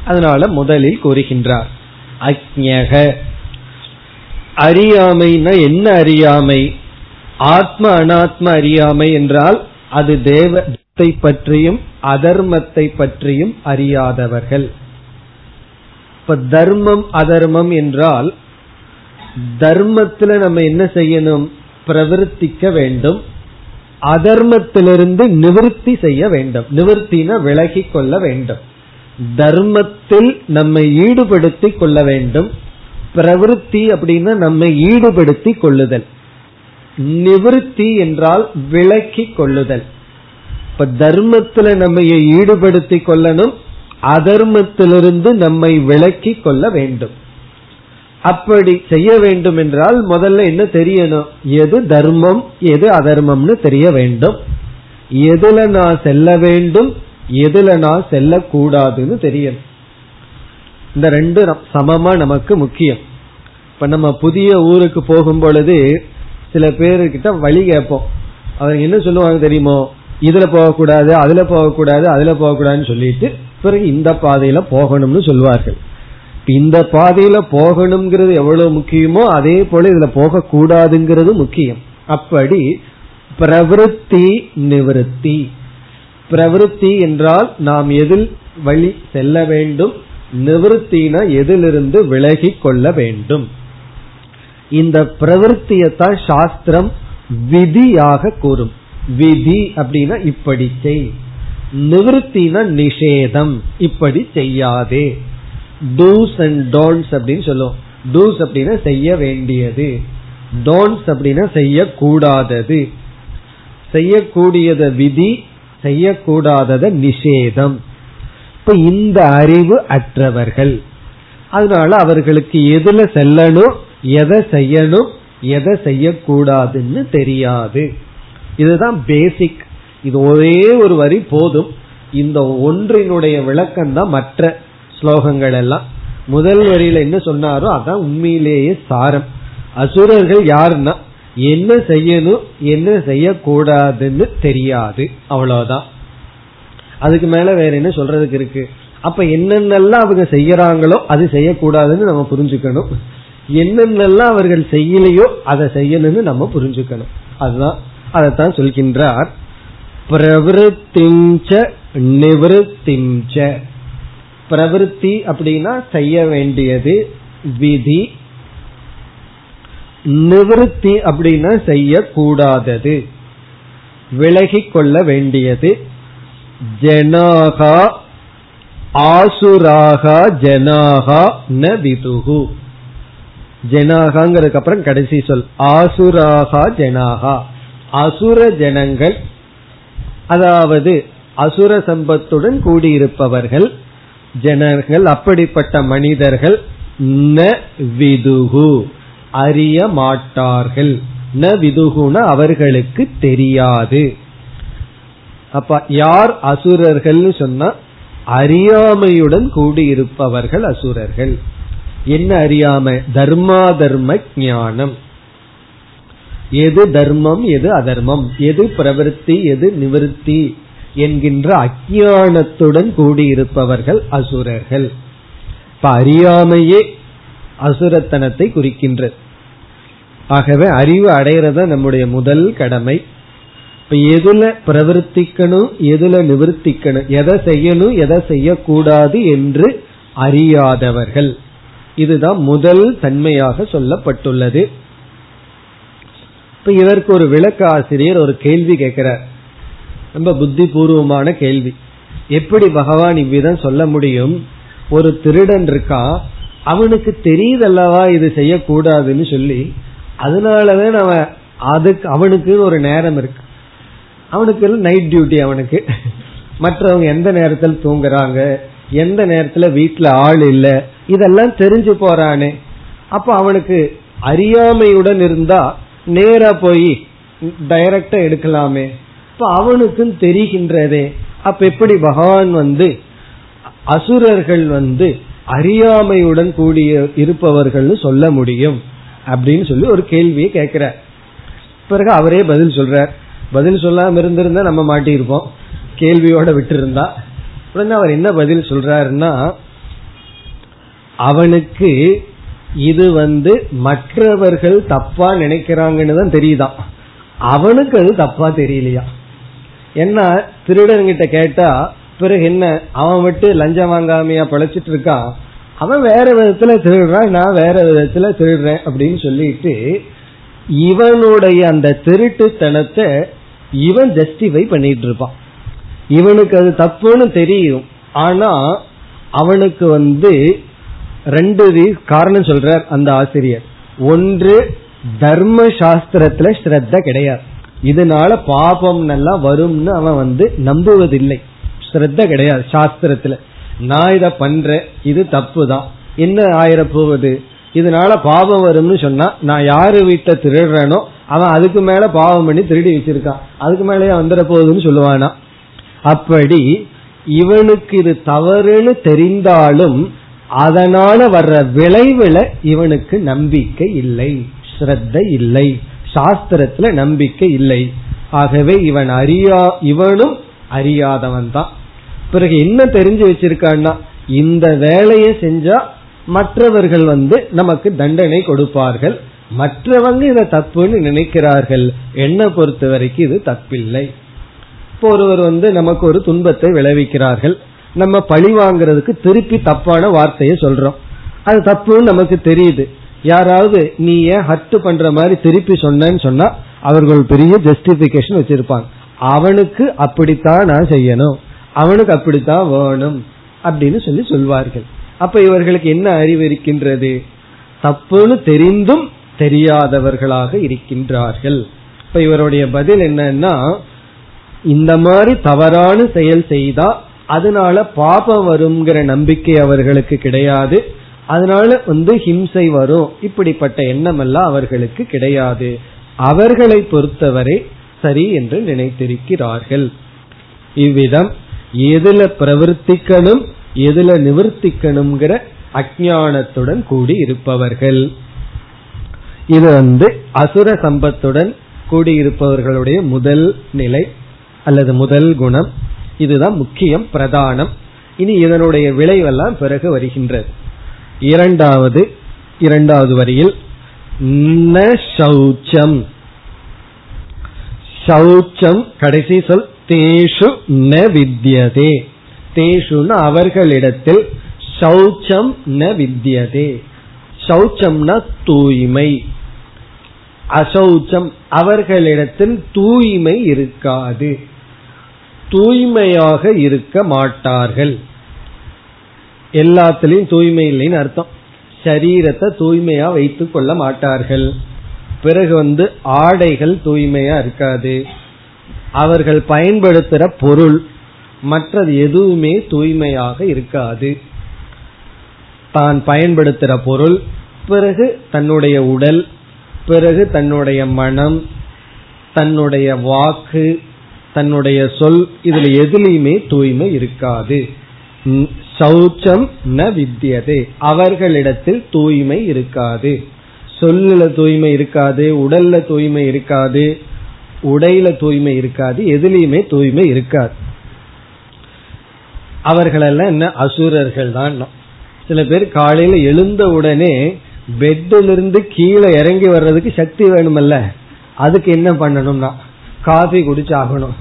அதனால முதலில் கூறுகின்றார் அக்ஞக. அறியாமைனா என்ன அறியாமை? ஆத்ம அனாத்ம அறியாமை என்றால் அது தேவத்தை பற்றியும் அதர்மத்தை பற்றியும் அறியாதவர்கள். இப்ப தர்மம் அதர்மம் என்றால் தர்மத்துல நம்ம என்ன செய்யணும்? பிரவர்த்திக்க வேண்டும். அதர்மத்திலிருந்து நிவர்த்தி செய்ய வேண்டும். நிவர்த்தின விலகி கொள்ள வேண்டும். தர்மத்தில் நம்மை ஈடுபடுத்தி கொள்ள வேண்டும். பிரவருத்தி அப்படின்னா நம்மை ஈடுபடுத்தி கொள்ளுதல். நிவிருத்தி என்றால் விலக்கி கொள்ளுதல். இப்ப தர்மத்துல நம்ம ஈடுபடுத்தி கொள்ளணும். அதர்மத்திலிருந்து நம்மை விலக்கி கொள்ள வேண்டும். அப்படி செய்ய வேண்டும் என்றால் முதல்ல என்ன தெரியணும்? எது தர்மம் எது அதர்மம்னு தெரிய வேண்டும். எதுல நான் செல்ல வேண்டும்? எதுல நான் செல்லக்கூடாதுன்னு தெரியும் இந்த ரெண்டு சமமா நமக்கு முக்கியம். இப்ப நம்ம புதிய ஊருக்கு போகும் பொழுது சில பேருக்கிட்ட வழி கேட்போம். அவங்க என்ன சொல்லுவாங்க தெரியுமோ? இதுல போகக்கூடாது அதுல போகக்கூடாது அதுல போகக்கூடாதுன்னு சொல்லிட்டு பிறகு இந்த பாதையில போகணும்னு சொல்வார்கள். இந்த பாதையில போகணுங்கிறது எவ்வளவு முக்கியமோ அதே போல இதுல போக கூடாதுங்கிறது முக்கியம். அப்படி பிரவருத்தி நிவருத்தி. பிரவருத்தி என்றால் நாம் எதில் வழி செல்ல வேண்டும்? நிவர்த்தினா எதிலிருந்து விலகி கொள்ள வேண்டும். இந்த பிரவருத்தியத்தான் சாஸ்திரம் விதியாக கூறும். விதி அப்படின்னா இப்படி செய். நிவர்த்தினா நிஷேதம் இப்படி செய்யாதே. டூஸ் அண்ட் டோன்ஸ் அப்படின்னு சொல்லுவோம். டூஸ் அப்படின்னா செய்ய வேண்டியது. டோன்ஸ் அப்படின்னா செய்யக்கூடாதது. செய்யக்கூடியத விதி செய்யக்கூடாதத நிஷேதம். இப்ப இந்த அறிவு அற்றவர்கள். அதனால அவர்களுக்கு எதுல செல்லணும் எதை செய்யணும் எதை செய்யக்கூடாதுன்னு தெரியாது. இதுதான் பேசிக் இது ஒரே ஒரு வரி போதும். இந்த ஒன்றினுடைய விளக்கம் தான் மற்ற ஸ்லோகங்கள் எல்லாம். முதல் வரியில என்ன சொன்னாரோ அதான் உண்மையிலேயே சாரம். அசுரர்கள் யாருன்னா என்ன செய்யணும் என்ன செய்யக்கூடாதுன்னு தெரியாது. அவ்வளவுதான். அதுக்கு மேல வேற என்ன சொல்றதுக்கு இருக்கு? அப்ப என்னென்னலாம் அவங்க செய்யறாங்களோ அது செய்யக்கூடாதுன்னு நம்ம புரிஞ்சுக்கணும். என்னென்னலாம் அவர்கள் செய்யலையோ அதை செய்யணும்னு நம்ம புரிஞ்சுக்கணும். அதுதான் அதைத்தான் சொல்கின்றார். பிரவருத்திஞ்ச நிவருத்திஞ்ச. பிரவருத்தி அப்படின்னா செய்ய வேண்டியது விதி நிவிருத்தி அப்படின்னா செய்யக்கூடாதது. விலகி கொள்ள வேண்டியது. ஜனாகா ஆசுராகா ஜனாகா ந விதுகு ஜனாகாங்கிறதுக்கு அப்புறம் கடைசி சொல். ஆசுராகா ஜனாகா. அசுர ஜனங்கள் அதாவது அசுர சம்பத்துடன் கூடியிருப்பவர்கள் ஜனங்கள் அப்படிப்பட்ட மனிதர்கள் ந விதுகு அறிய மாட்டார்கள் ந விதுகுண அவர்களுக்கு தெரியாது. அப்ப யார் அசுரர்கள் சொன்னா அறியாமையுடன் கூடியிருப்பவர்கள் அசுரர்கள். என்ன அறியாமை? தர்மா தர்ம ஞானம். எது தர்மம் எது அதர்மம்? எது பிரவருத்தி எது நிவர்த்தி என்கின்ற அஜானத்துடன் கூடியிருப்பவர்கள் அசுரர்கள். இப்ப அறியாமையே அசுரத்தனத்தை குறிக்கின்றது. ஆகவே அறிவு அடையிறத நம்முடைய முதல் கடமை. இப்ப எதுல பிரவர்த்திக்கணும் எதுல நிவர்த்திக்கணும் எதை செய்யணும் எதை செய்யக்கூடாது என்று அறியாதவர்கள். இதுதான் முதல் தன்மையாக சொல்லப்பட்டுள்ளது. இப்ப இதற்கு ஒரு விளக்க ஆசிரியர் ஒரு கேள்வி கேட்கிறார். ரொம்ப புத்தி பூர்வமான கேள்வி. எப்படி பகவான் இவ்விதம் சொல்ல முடியும்? ஒரு திருடன் இருக்கா? அவனுக்கு தெரியுதல்லவா இது செய்யக்கூடாதுன்னு சொல்லி அதனாலதான் அவன் அதுக்கு அவனுக்கு ஒரு நேரம் இருக்கு. அவனுக்கு நைட் டியூட்டி அவனுக்கு. மற்றவங்க எந்த நேரத்தில் தூங்குறாங்க எந்த நேரத்துல வீட்டுல ஆள் இல்ல இதெல்லாம் தெரிஞ்சு போறானே. அப்ப அவனுக்கு அறியாமையுடன் இருந்தா நேரா போய் டைரக்டா எடுக்கலாமே. இப்ப அவனுக்கும் தெரிகின்றதே. அப்ப எப்படி பகவான் வந்து அசுரர்கள் வந்து அறியாமையுடன் கூடிய இருப்பவர்கள்னு சொல்ல முடியும். அப்படின்னு சொல்லி ஒரு கேள்வியை கேட்கிறார். பிறகு அவரே பதில் சொல்றார். பதில் சொல்லாம இருந்திருந்தா நம்ம மாட்டியிருப்போம். கேள்வியோட விட்டு இருந்தா உடனே அவர் என்ன பதில் சொல்றாருன்னா அவனுக்கு இது வந்து மற்றவர்கள் தப்பா நினைக்கிறாங்கன்னு தான் தெரியுதான் அவனுக்கு அது தப்பா தெரியலையா? என்ன திருடன்கிட்ட கேட்டா பிறகு என்ன அவன் விட்டு லஞ்சம் வாங்காமையா பழைச்சிட்டு இருக்கான்? அவன் வேற விதத்துல திருடுறான் நான் வேற விதத்துல திருடுறேன் அப்படின்னு சொல்லிட்டு இவனுடைய அந்த திருட்டுத்தனத்தை இவன் ஜஸ்டிஃபை பண்ணிட்டு இருப்பான். இவனுக்கு அது தப்புன்னு தெரியும். ஆனா அவனுக்கு வந்து ரெண்டு காரணம் சொல்றார் அந்த ஆசிரியர். ஒன்று தர்ம சாஸ்திரத்துல ஸ்ரத்த கிடையாது. இதனால பாபம் நல்லா வரும்னு அவன் வந்து நம்புவதில்லை. ஸ்ரத்த கிடையாது சாஸ்திரத்துல. நான் இத பண்றேன் இது தப்பு தான் என்ன ஆயிர போவது இதனால பாவம் வரும்னு சொன்னா நான் யாரு வீட்டை திருடுறேனோ அவன் அதுக்கு மேல பாவம் பண்ணி திருடி வச்சிருக்கான். அதுக்கு மேலேயே வந்துட போகுதுன்னு சொல்லுவானா? அப்படி இவனுக்கு இது தவறுன்னு தெரிந்தாலும் அதனால வர்ற விளைவுல இவனுக்கு நம்பிக்கை இல்லை ஸ்ரத்த இல்லை சாஸ்திரத்துல நம்பிக்கை இல்லை. ஆகவே இவன் அறியா இவனும் அறியாதவன் தான் பிறகு என்ன தெரிஞ்சு வச்சிருக்கான்னா இந்த வேலையை செஞ்சா மற்றவர்கள் வந்து நமக்கு தண்டனை கொடுப்பார்கள். மற்றவங்க இதை தப்புன்னு நினைக்கிறார்கள். என்ன பொறுத்த வரைக்கும் இது தப்பில்லை. இப்போ ஒருவர் வந்து நமக்கு ஒரு துன்பத்தை விளைவிக்கிறார்கள். நம்ம பழி வாங்குறதுக்கு திருப்பி தப்பான வார்த்தையை சொல்றோம். அது தப்புன்னு நமக்கு தெரியுது. யாராவது நீ ஏன் ஹர்ட் பண்ற மாதிரி திருப்பி சொன்னேன்னு சொன்னா அவர்கள் பெரிய ஜஸ்டிபிகேஷன் வச்சிருப்பாங்க. அவனுக்கு அப்படித்தான் நான் செய்யணும். அவனுக்கு அப்படித்தான் வேணும் அப்படின்னு சொல்லி சொல்வார்கள். அப்ப இவர்களுக்கு என்ன அறிவு இருக்கின்றது? தப்புன்னு தெரிந்தும் தெரியாதவர்களாக இருக்கின்றார்கள். இப்ப இவருடைய பதில் என்னன்னா இந்த மாதிரி தவறான செயல் செய்தா அதனால பாபம் வருங்கிற நம்பிக்கை அவர்களுக்கு கிடையாது. அதனால வந்து ஹிம்சை வரும். இப்படிப்பட்ட எண்ணம் எல்லாம் அவர்களுக்கு கிடையாது. அவர்களை பொறுத்தவரை சரி என்று நினைத்திருக்கிறார்கள். இவ்விதம் எதுல பிரவர்த்திக்கணும் எதுல நிவர்த்திக்கணுங்கிற அஜானத்துடன் கூடி இருப்பவர்கள். இது வந்து அசுர சம்பத்துடன் கூடியிருப்பவர்களுடைய முதல் நிலை அல்லது முதல் குணம். இதுதான் முக்கியம் பிரதானம். இனி இதனுடைய விளைவெல்லாம் பிறகு வருகின்றது. இரண்டாவது இரண்டாவது வரியில் ந சௌச்சம் சௌச்சம் கடைசி சொல் தேஷு ந வித்யதே. தேஷுன்னு அவர்களிடத்தில் சௌச்சம் ந வித்யதே. சௌச்சம்னா தூய்மை. அசௌச்சம் அவர்களிடத்தில் தூய்மை இருக்காது. தூய்மையாக இருக்க மாட்டார்கள். எல்லாத்திலையும் தூய்மை இல்லைன்னு அர்த்தம். சரீரத்தை தூய்மையா வைத்துக் கொள்ள மாட்டார்கள். பிறகு வந்து ஆடைகள் தூய்மையா இருக்காது. அவர்கள் பயன்படுத்துற பொருள். மற்றது எதுவுமே தூய்மையாக இருக்காது. தான் பயன்படுத்துற பொருள். பிறகு தன்னுடைய உடல் பிறகு தன்னுடைய மனம் தன்னுடைய வாக்கு தன்னுடைய சொல் இதுல எதுலையுமே தூய்மை இருக்காது. சௌச்சம் ந வித்தியதே. அவர்களிடத்தில் தூய்மை இருக்காது. சொல்லுல தூய்மை இருக்காது உடல்ல தூய்மை இருக்காது. உடையில தூய்மை இருக்காது எதுலையுமே தூய்மை இருக்காது. அவர்களெல்லாம் என்ன? அசுரர்கள் தான் சில பேர் காலையில எழுந்த உடனே பெட்டிலிருந்து கீழே இறங்கி வர்றதுக்கு சக்தி வேணுமல்ல. அதுக்கு என்ன பண்ணணும்னா காஃபி குடிச்சாகணும்.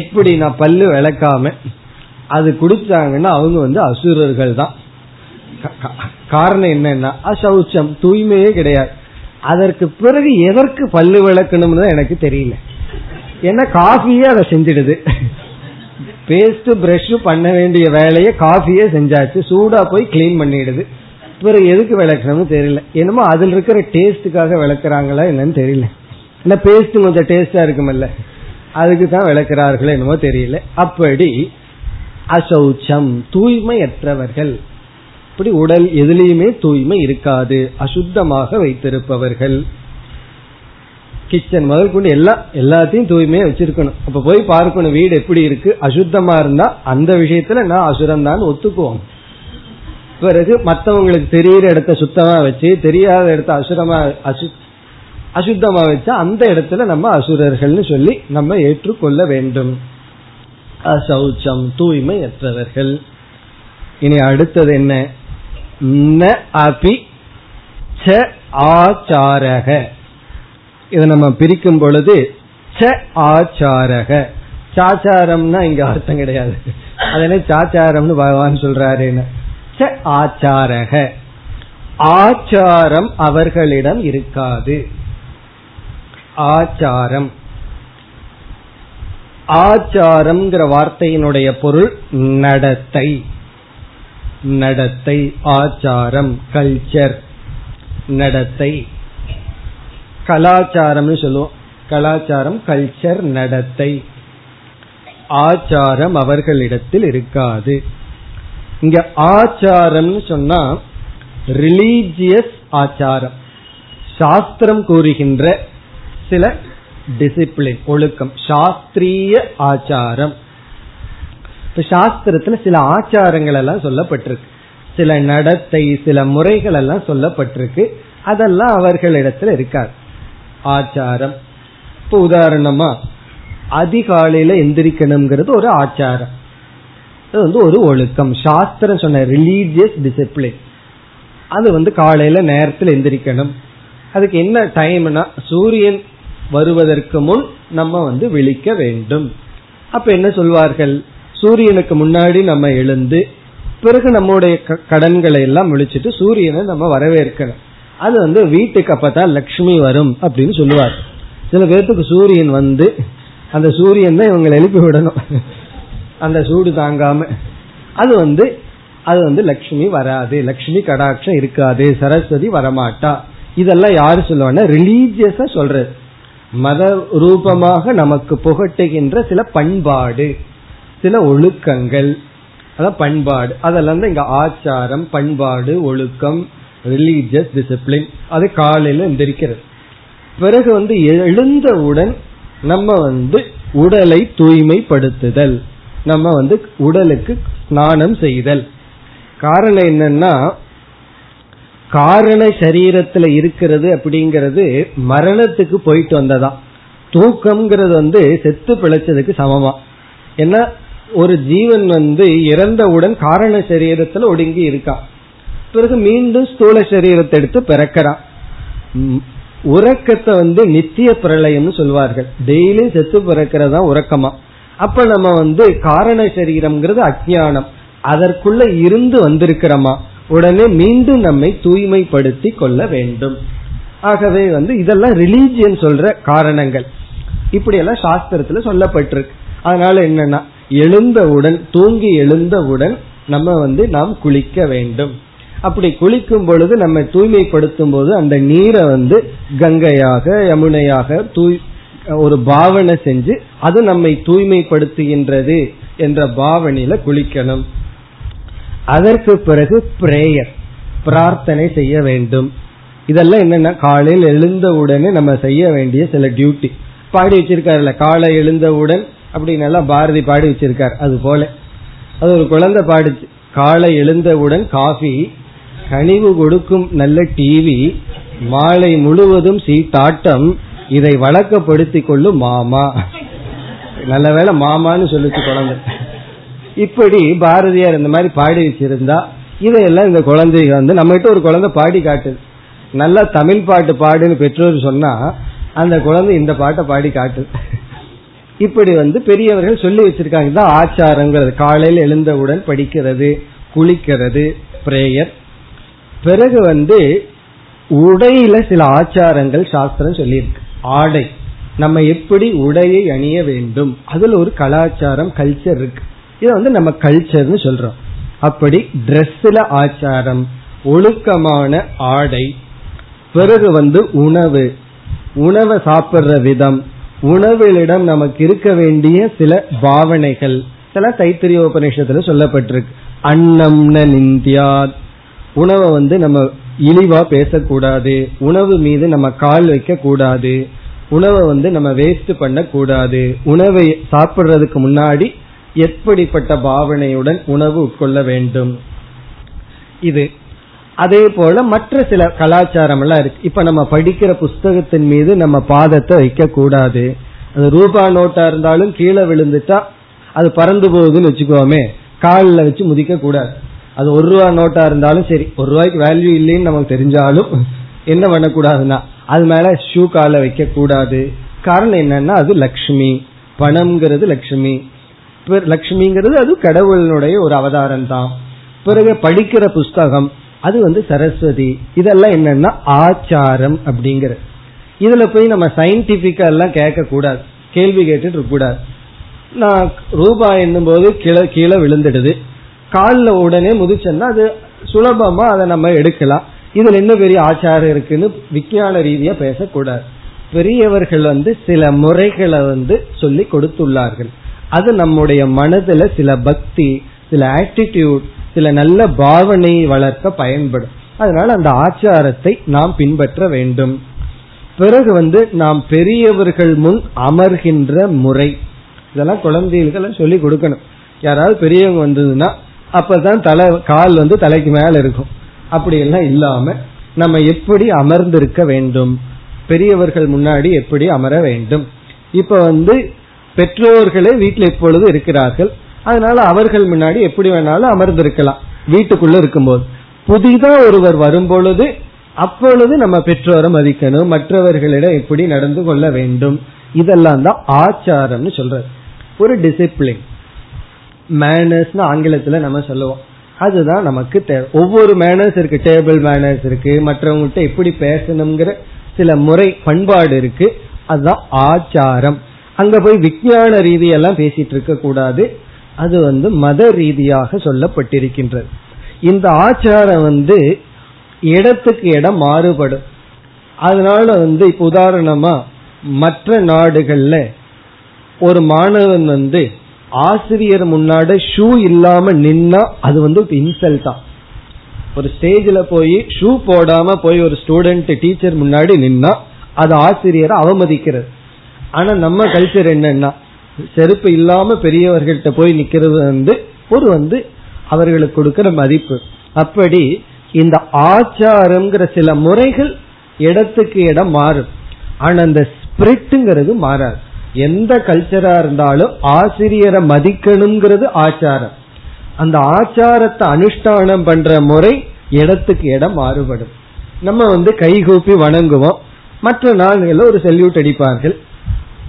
எப்படி நான் பல்லு விளக்காம அது குடிச்சாங்கன்னா அவங்க வந்து அசுரர்கள் தான் காரணம் என்னன்னா அசௌச்சம் தூய்மையே கிடையாது. அதற்கு பிறகு எதற்கு பல்லு விளக்கணும்னு எனக்கு தெரியல. ஏன்னா காஃபியே அதை செஞ்சிடுது. பேஸ்ட் பிரஷ் பண்ண வேண்டிய வேலையை காஃபியே செஞ்சாச்சு. சூடா போய் கிளீன் பண்ணிடுது. பிறகு எதுக்கு விளக்கணும்னு தெரியல. என்னமோ அதுல இருக்கிற டேஸ்டுக்காக விளக்குறாங்களா என்னன்னு தெரியல. ஏன்னா பேஸ்ட் கொஞ்சம் டேஸ்டா இருக்குமல்ல. அதுக்கு தான் விளக்குறார்களோ என்னமோ தெரியல. அப்படி அசௌச்சம் தூய்மையற்றவர்கள். அப்படி உடல் எதுலேயுமே தூய்மை இருக்காது. அசுத்தமாக வைத்திருப்பவர்கள். கிச்சன் முதல் கொண்டு எல்லாம் எல்லாத்தையும் தூய்மையா வச்சிருக்கணும். அப்ப போய் பார்க்கணும் வீடு எப்படி இருக்கு? அசுத்தமா இருந்தா அந்த விஷயத்துல நான் அசுரம் தான் ஒத்துக்குவோம். பிறகு மற்றவங்களுக்கு தெரியிற இடத்த சுத்தமா வச்சு தெரியாத இடத்த அசுரமா அசு அசுத்தமா வச்சா அந்த இடத்துல நம்ம அசுரர்கள்னு சொல்லி நம்ம ஏற்றுக்கொள்ள வேண்டும். அசௌச்சம் தூய்மை அற்றவர்கள் இனி அடுத்தது என்ன? ந அபி ச ஆச்சாரக. இதை நம்ம பிரிக்கும் பொழுது ச ஆச்சாரக. சாச்சாரம்னா இங்க அர்த்தம் கிடையாது. அதனால சாச்சாரம்னு பகவான் சொல்றாருன்னு. ச ஆச்சாரக. ஆச்சாரம் அவர்களிடம் இருக்காது. ஆச்சாரம். ஆச்சாரம்ங்கிற வார்த்தையினுடைய பொருள் நடத்தை. நடத்தை ஆச்சாரம் கல்ச்சர் நடத்தை. கலாச்சாரம்னு சொல்லுவோம். கலாச்சாரம் கல்ச்சர் நடத்தை. ஆச்சாரம் அவர்களிடத்தில் இருக்காது. இங்க ஆச்சாரம்னு சொன்னா ரிலீஜியஸ் ஆச்சாரம். சாஸ்திரம் கூறுகின்ற சில டிசிப்ளின் ஒழுக்கம். சாஸ்திரிய ஆச்சாரம். இப்ப சாஸ்திரத்துல சில ஆச்சாரங்கள் எல்லாம் சொல்லப்பட்டிருக்கு. சில நடத்தை சில முறைகள் எல்லாம் சொல்லப்பட்டிருக்கு. அதெல்லாம் அவர்களிடத்துல இருக்காது. ஆச்சாரம். இப்ப உதாரணமா அதிகாலையில எந்திரிக்கணுங்கிறது ஒரு ஆச்சாரம். அது வந்து ஒரு ஒழுக்கம். சாஸ்திரம் சொன்ன ரிலீஜியஸ் டிசிப்ளின் அது வந்து காலையில நேரத்தில் எந்திரிக்கணும். அதுக்கு என்ன டைம்னா சூரியன் வருவதற்கு முன் நம்ம வந்து விழிக்க வேண்டும். அப்ப என்ன சொல்வார்கள்? சூரியனுக்கு முன்னாடி நம்ம எழுந்து பிறகு நம்முடைய கடன்களை எல்லாம் விழிச்சிட்டு சூரியனை நம்ம வரவேற்கணும். அது வந்து வீட்டுக்கு அப்பதான் லக்ஷ்மி வரும் அப்படின்னு சொல்லுவார். சில பேர்த்துக்கு சூரியன் வந்து அந்த சூரியன் தான் இவங்களை எழுப்பி விடணும். அந்த சூடு தாங்காம. அது வந்து அது வந்து லக்ஷ்மி வராது. லக்ஷ்மி கடாட்சம் இருக்காது. சரஸ்வதி வரமாட்டா. இதெல்லாம் யாரு சொல்லுவாங்கன்னா ரிலீஜியஸா சொல்றது. மத ரூபமாக நமக்கு புகட்டுகின்ற சில பண்பாடு. சில ஒழுக்கங்கள். அதான் பண்பாடு. அதெல்லாம் தான் இங்க ஆச்சாரம் பண்பாடு ஒழுக்கம் ரிலீஜியஸ் டிசிப்ளின் அது காலையில எந்திரிக்கிறது. பிறகு வந்து எழுந்தவுடன் நம்ம வந்து உடலை தூய்மைப்படுத்துதல். நம்ம வந்து உடலுக்கு ஸ்நானம் செய்தல். காரணம் என்னன்னா காரண சரீரத்துல இருக்கிறது அப்படிங்கிறது மரணத்துக்கு போயிட்டு வந்ததா. தூக்கம்ங்கிறது வந்து செத்து பிழைச்சதுக்கு சமமா. ஏன்னா ஒரு ஜீவன் வந்து இறந்தவுடன் காரண சரீரத்துல ஒடுங்கி இருக்கான் பிறகு மீண்டும் ஸ்தூல சரீரத்தை எடுத்து பிறக்கிறான் உறக்கத்தை வந்து நித்திய பிரளயம்னு சொல்வார்கள். டெய்லியும் செத்து பிறக்கிறதா உறக்கமா? அப்ப நம்ம வந்து காரண சரீரம்ங்கிறது அஜானம் அதற்குள்ள இருந்து வந்திருக்கிறோமா? உடனே மீண்டும் நம்மை தூய்மைப்படுத்தி கொள்ள வேண்டும். ஆகவே வந்து இதெல்லாம் ரிலீஜியன் சொல்ற காரணங்கள். இப்படி எல்லாம் சாஸ்திரத்துல சொல்லப்பட்டிருக்கு. அதனால என்னன்னா எழுந்தவுடன் தூங்கி எழுந்தவுடன் நம்ம வந்து நாம் குளிக்க வேண்டும். அப்படி குளிக்கும் பொழுது நம்ம தூய்மைப்படுத்தும் போது அந்த நீரை வந்து கங்கையாக யமுனையாக தூய் ஒரு பாவனை செஞ்சு அது நம்மை தூய்மைப்படுத்துகின்றது என்ற பாவனையில குளிக்கணும். அதற்கு பிறகு பிரேயர் பிரார்த்தனை செய்ய வேண்டும். இதெல்லாம் என்னன்னா காலையில் எழுந்தவுடனே நம்ம செய்ய வேண்டிய சில டியூட்டி. பாடி வச்சிருக்காருல்ல காலை எழுந்தவுடன் அப்படின்னு எல்லாம் பாரதி பாடி வச்சிருக்கார். அது போல. அது ஒரு குழந்தை பாடிச்சு. காலை எழுந்தவுடன் காஃபி கனிவு கொடுக்கும் நல்ல டிவி மாலை முழுவதும் சீட்டாட்டம் இதை வழக்கப்படுத்தி கொள்ளும் மாமா. நல்ல வேலை மாமான்னு சொல்லிச்சு குழந்தை. இப்படி பாரதியார் இந்த மாதிரி பாடி வச்சிருந்தா இதையெல்லாம் இந்த குழந்தைங்க வந்து நம்ம கிட்ட ஒரு குழந்தை பாடி காட்டுது. நல்லா தமிழ் பாட்டு பாடுன்னு பெற்றோர் சொன்னா அந்த குழந்தை இந்த பாட்டை பாடி காட்டுது. இப்படி வந்து பெரியவர்கள் சொல்லி வச்சிருக்காங்க. தான் ஆச்சாரங்கிறது. காலையில் எழுந்தவுடன் படிக்கிறது குளிக்கிறது பிரேயர் பிறகு வந்து உடையில சில ஆச்சாரங்கள் சாஸ்திரம் சொல்லியிருக்கு. ஆடை. நம்ம எப்படி உடையை அணிய வேண்டும்? அதுல ஒரு கலாச்சாரம் கல்ச்சர் இருக்கு. இதை வந்து நம்ம கல்ச்சர்னு சொல்றோம். அப்படி ட்ரெஸ்ல ஆச்சாரம் ஒழுக்கமான ஆடை பிறகு வந்து உணவு. உணவை சாப்பிடுற விதம் உணவிலிடம் நமக்கு இருக்க வேண்டிய சில பாவனைகள். சில தைத்திரிய உபநிஷத்துல சொல்லப்பட்டிருக்கு அன்னம்ன நிந்தியா உணவை வந்து நம்ம இழிவா பேசக்கூடாது. உணவு மீது நம்ம கால் வைக்க கூடாது உணவை வந்து நம்ம வேஸ்ட் பண்ண கூடாது உணவை சாப்பிடுறதுக்கு முன்னாடி எப்படிப்பட்ட பாவனையுடன் உணவு உட்கொள்ள வேண்டும்? இது அதே போல மற்ற சில கலாச்சாரம் எல்லாம் இருக்கு. இப்ப நம்ம படிக்கிற புஸ்தகத்தின் மீது நம்ம பாதத்தை வைக்க கூடாது அது ரூபா நோட்டா இருந்தாலும் கீழே விழுந்துட்டா அது பறந்து போகுதுன்னு வச்சுக்கோமே. காலில் வச்சு முதிக்க கூடாது அது ஒரு ரூபா நோட்டா இருந்தாலும் சரி ஒரு ரூபாய்க்கு வேல்யூ இல்லைன்னு நமக்கு தெரிஞ்சாலும் என்ன பண்ணக்கூடாதுன்னா அது மேல ஷூ கால வைக்க கூடாது காரணம் என்னன்னா அது லக்ஷ்மி. பணம்ங்கிறது லக்ஷ்மி. லக்ஷ்மிங்கிறது அது கடவுளினுடைய ஒரு அவதாரம் தான். பிறகு படிக்கிற புஸ்தகம் அது வந்து சரஸ்வதி. இதெல்லாம் என்னன்னா ஆச்சாரம் அப்படிங்கிற. இதுல போய் நம்ம சயின்டிபிக்கா எல்லாம் கேட்க கூடாது கேள்வி கேட்டுட்டு இருக்க கூடாது நான் ரூபாய் என்னும் போது கீழே கீழே விழுந்துடுது. காலில் உடனே முதிச்சோன்னா அது சுலபமா அதை நம்ம எடுக்கலாம். இதுல என்ன பெரிய ஆச்சாரம் இருக்குன்னு விஞ்ஞான ரீதியா பேசக்கூடாது. பெரியவர்கள் வந்து சில முறைகளை வந்து சொல்லி கொடுத்துள்ளார்கள். அது நம்முடைய மனதுல சில பக்தி சில ஆட்டிடியூட் சில நல்ல பாவனையை வளர்க்க பயன்படும். அதனால அந்த ஆச்சாரத்தை நாம் பின்பற்ற வேண்டும். பிறகு வந்து நாம் பெரியவர்கள் முன் அமர்கின்ற முறை. இதெல்லாம் குழந்தைகளுக்கெல்லாம் சொல்லி கொடுக்கணும். யாராவது பெரியவங்க வந்ததுன்னா அப்பதான் தலை கால் வந்து தலைக்கு மேல இருக்கும். அப்படி எல்லாம் இல்லாம நம்ம எப்படி அமர்ந்திருக்க வேண்டும்? பெரியவர்கள் முன்னாடி எப்படி அமர வேண்டும்? இப்ப வந்து பெற்றோர்களே வீட்டில் எப்பொழுது இருக்கிறார்கள். அதனால அவர்கள் முன்னாடி எப்படி வேணாலும் அமர்ந்திருக்கலாம். வீட்டுக்குள்ள இருக்கும்போது. புதிதா ஒருவர் வரும்பொழுது அப்பொழுது நம்ம பெற்றோரை மதிக்கணும் மற்றவர்களிடம் எப்படி நடந்து கொள்ள வேண்டும். இதெல்லாம் தான் ஆச்சாரம்னு சொல்றது ஒரு டிசிப்ளின் மேனர்ஸ்னு ஆங்கிலத்துல நம்ம சொல்லுவோம். அதுதான் நமக்கு தேவை. ஒவ்வொரு மேனர்ஸ் இருக்கு. டேபிள் மேனர்ஸ் இருக்கு. மற்றவங்கள்ட்ட எப்படி பேசணுங்கிற சில முறை பண்பாடு இருக்கு. அதுதான் ஆச்சாரம். அங்க போய் விஞ்ஞான ரீதியெல்லாம் பேசிட்டு இருக்க கூடாது. அது வந்து மத ரீதியாக சொல்லப்பட்டிருக்கின்றது. இந்த ஆச்சாரம் வந்து இடத்துக்கு இடம் மாறுபடும். அதனால வந்து இப்ப உதாரணமா மற்ற நாடுகள்ல ஒரு மாணவன் வந்து ஆசிரியர் முன்னாடி ஷூ இல்லாம நின்னா அது வந்து இன்சல்ட் தான் ஒரு ஸ்டேஜில் போய் ஷூ போடாம போய் ஒரு ஸ்டூடெண்ட் டீச்சர் முன்னாடி நின்னா அது ஆசிரியரை அவமதிக்கிறது. ஆனா நம்ம கல்ச்சர் என்னன்னா செருப்பு இல்லாம பெரியவர்கள்ட்ட போய் நிக்கிறது வந்து ஒரு வந்து அவர்களுக்கு கொடுக்கிற மதிப்பு. அப்படி இந்த ஆச்சாரம்ங்கிற சில முறைகள் இடத்துக்கு இடம் மாறும். ஆனா அந்த ஸ்பிரிட்டுங்கிறது மாறாது. எந்த கல்ச்சரா இருந்தாலும் ஆசிரியரை மதிக்கணுங்கிறது ஆச்சாரம். அந்த ஆச்சாரத்தை அனுஷ்டானம் பண்ற முறை இடத்துக்கு இடம் மாறுபடும். நம்ம வந்து கைகூப்பி வணங்குவோம். மற்ற நாள்களில் ஒரு செல்யூட் அடிப்பார்கள்.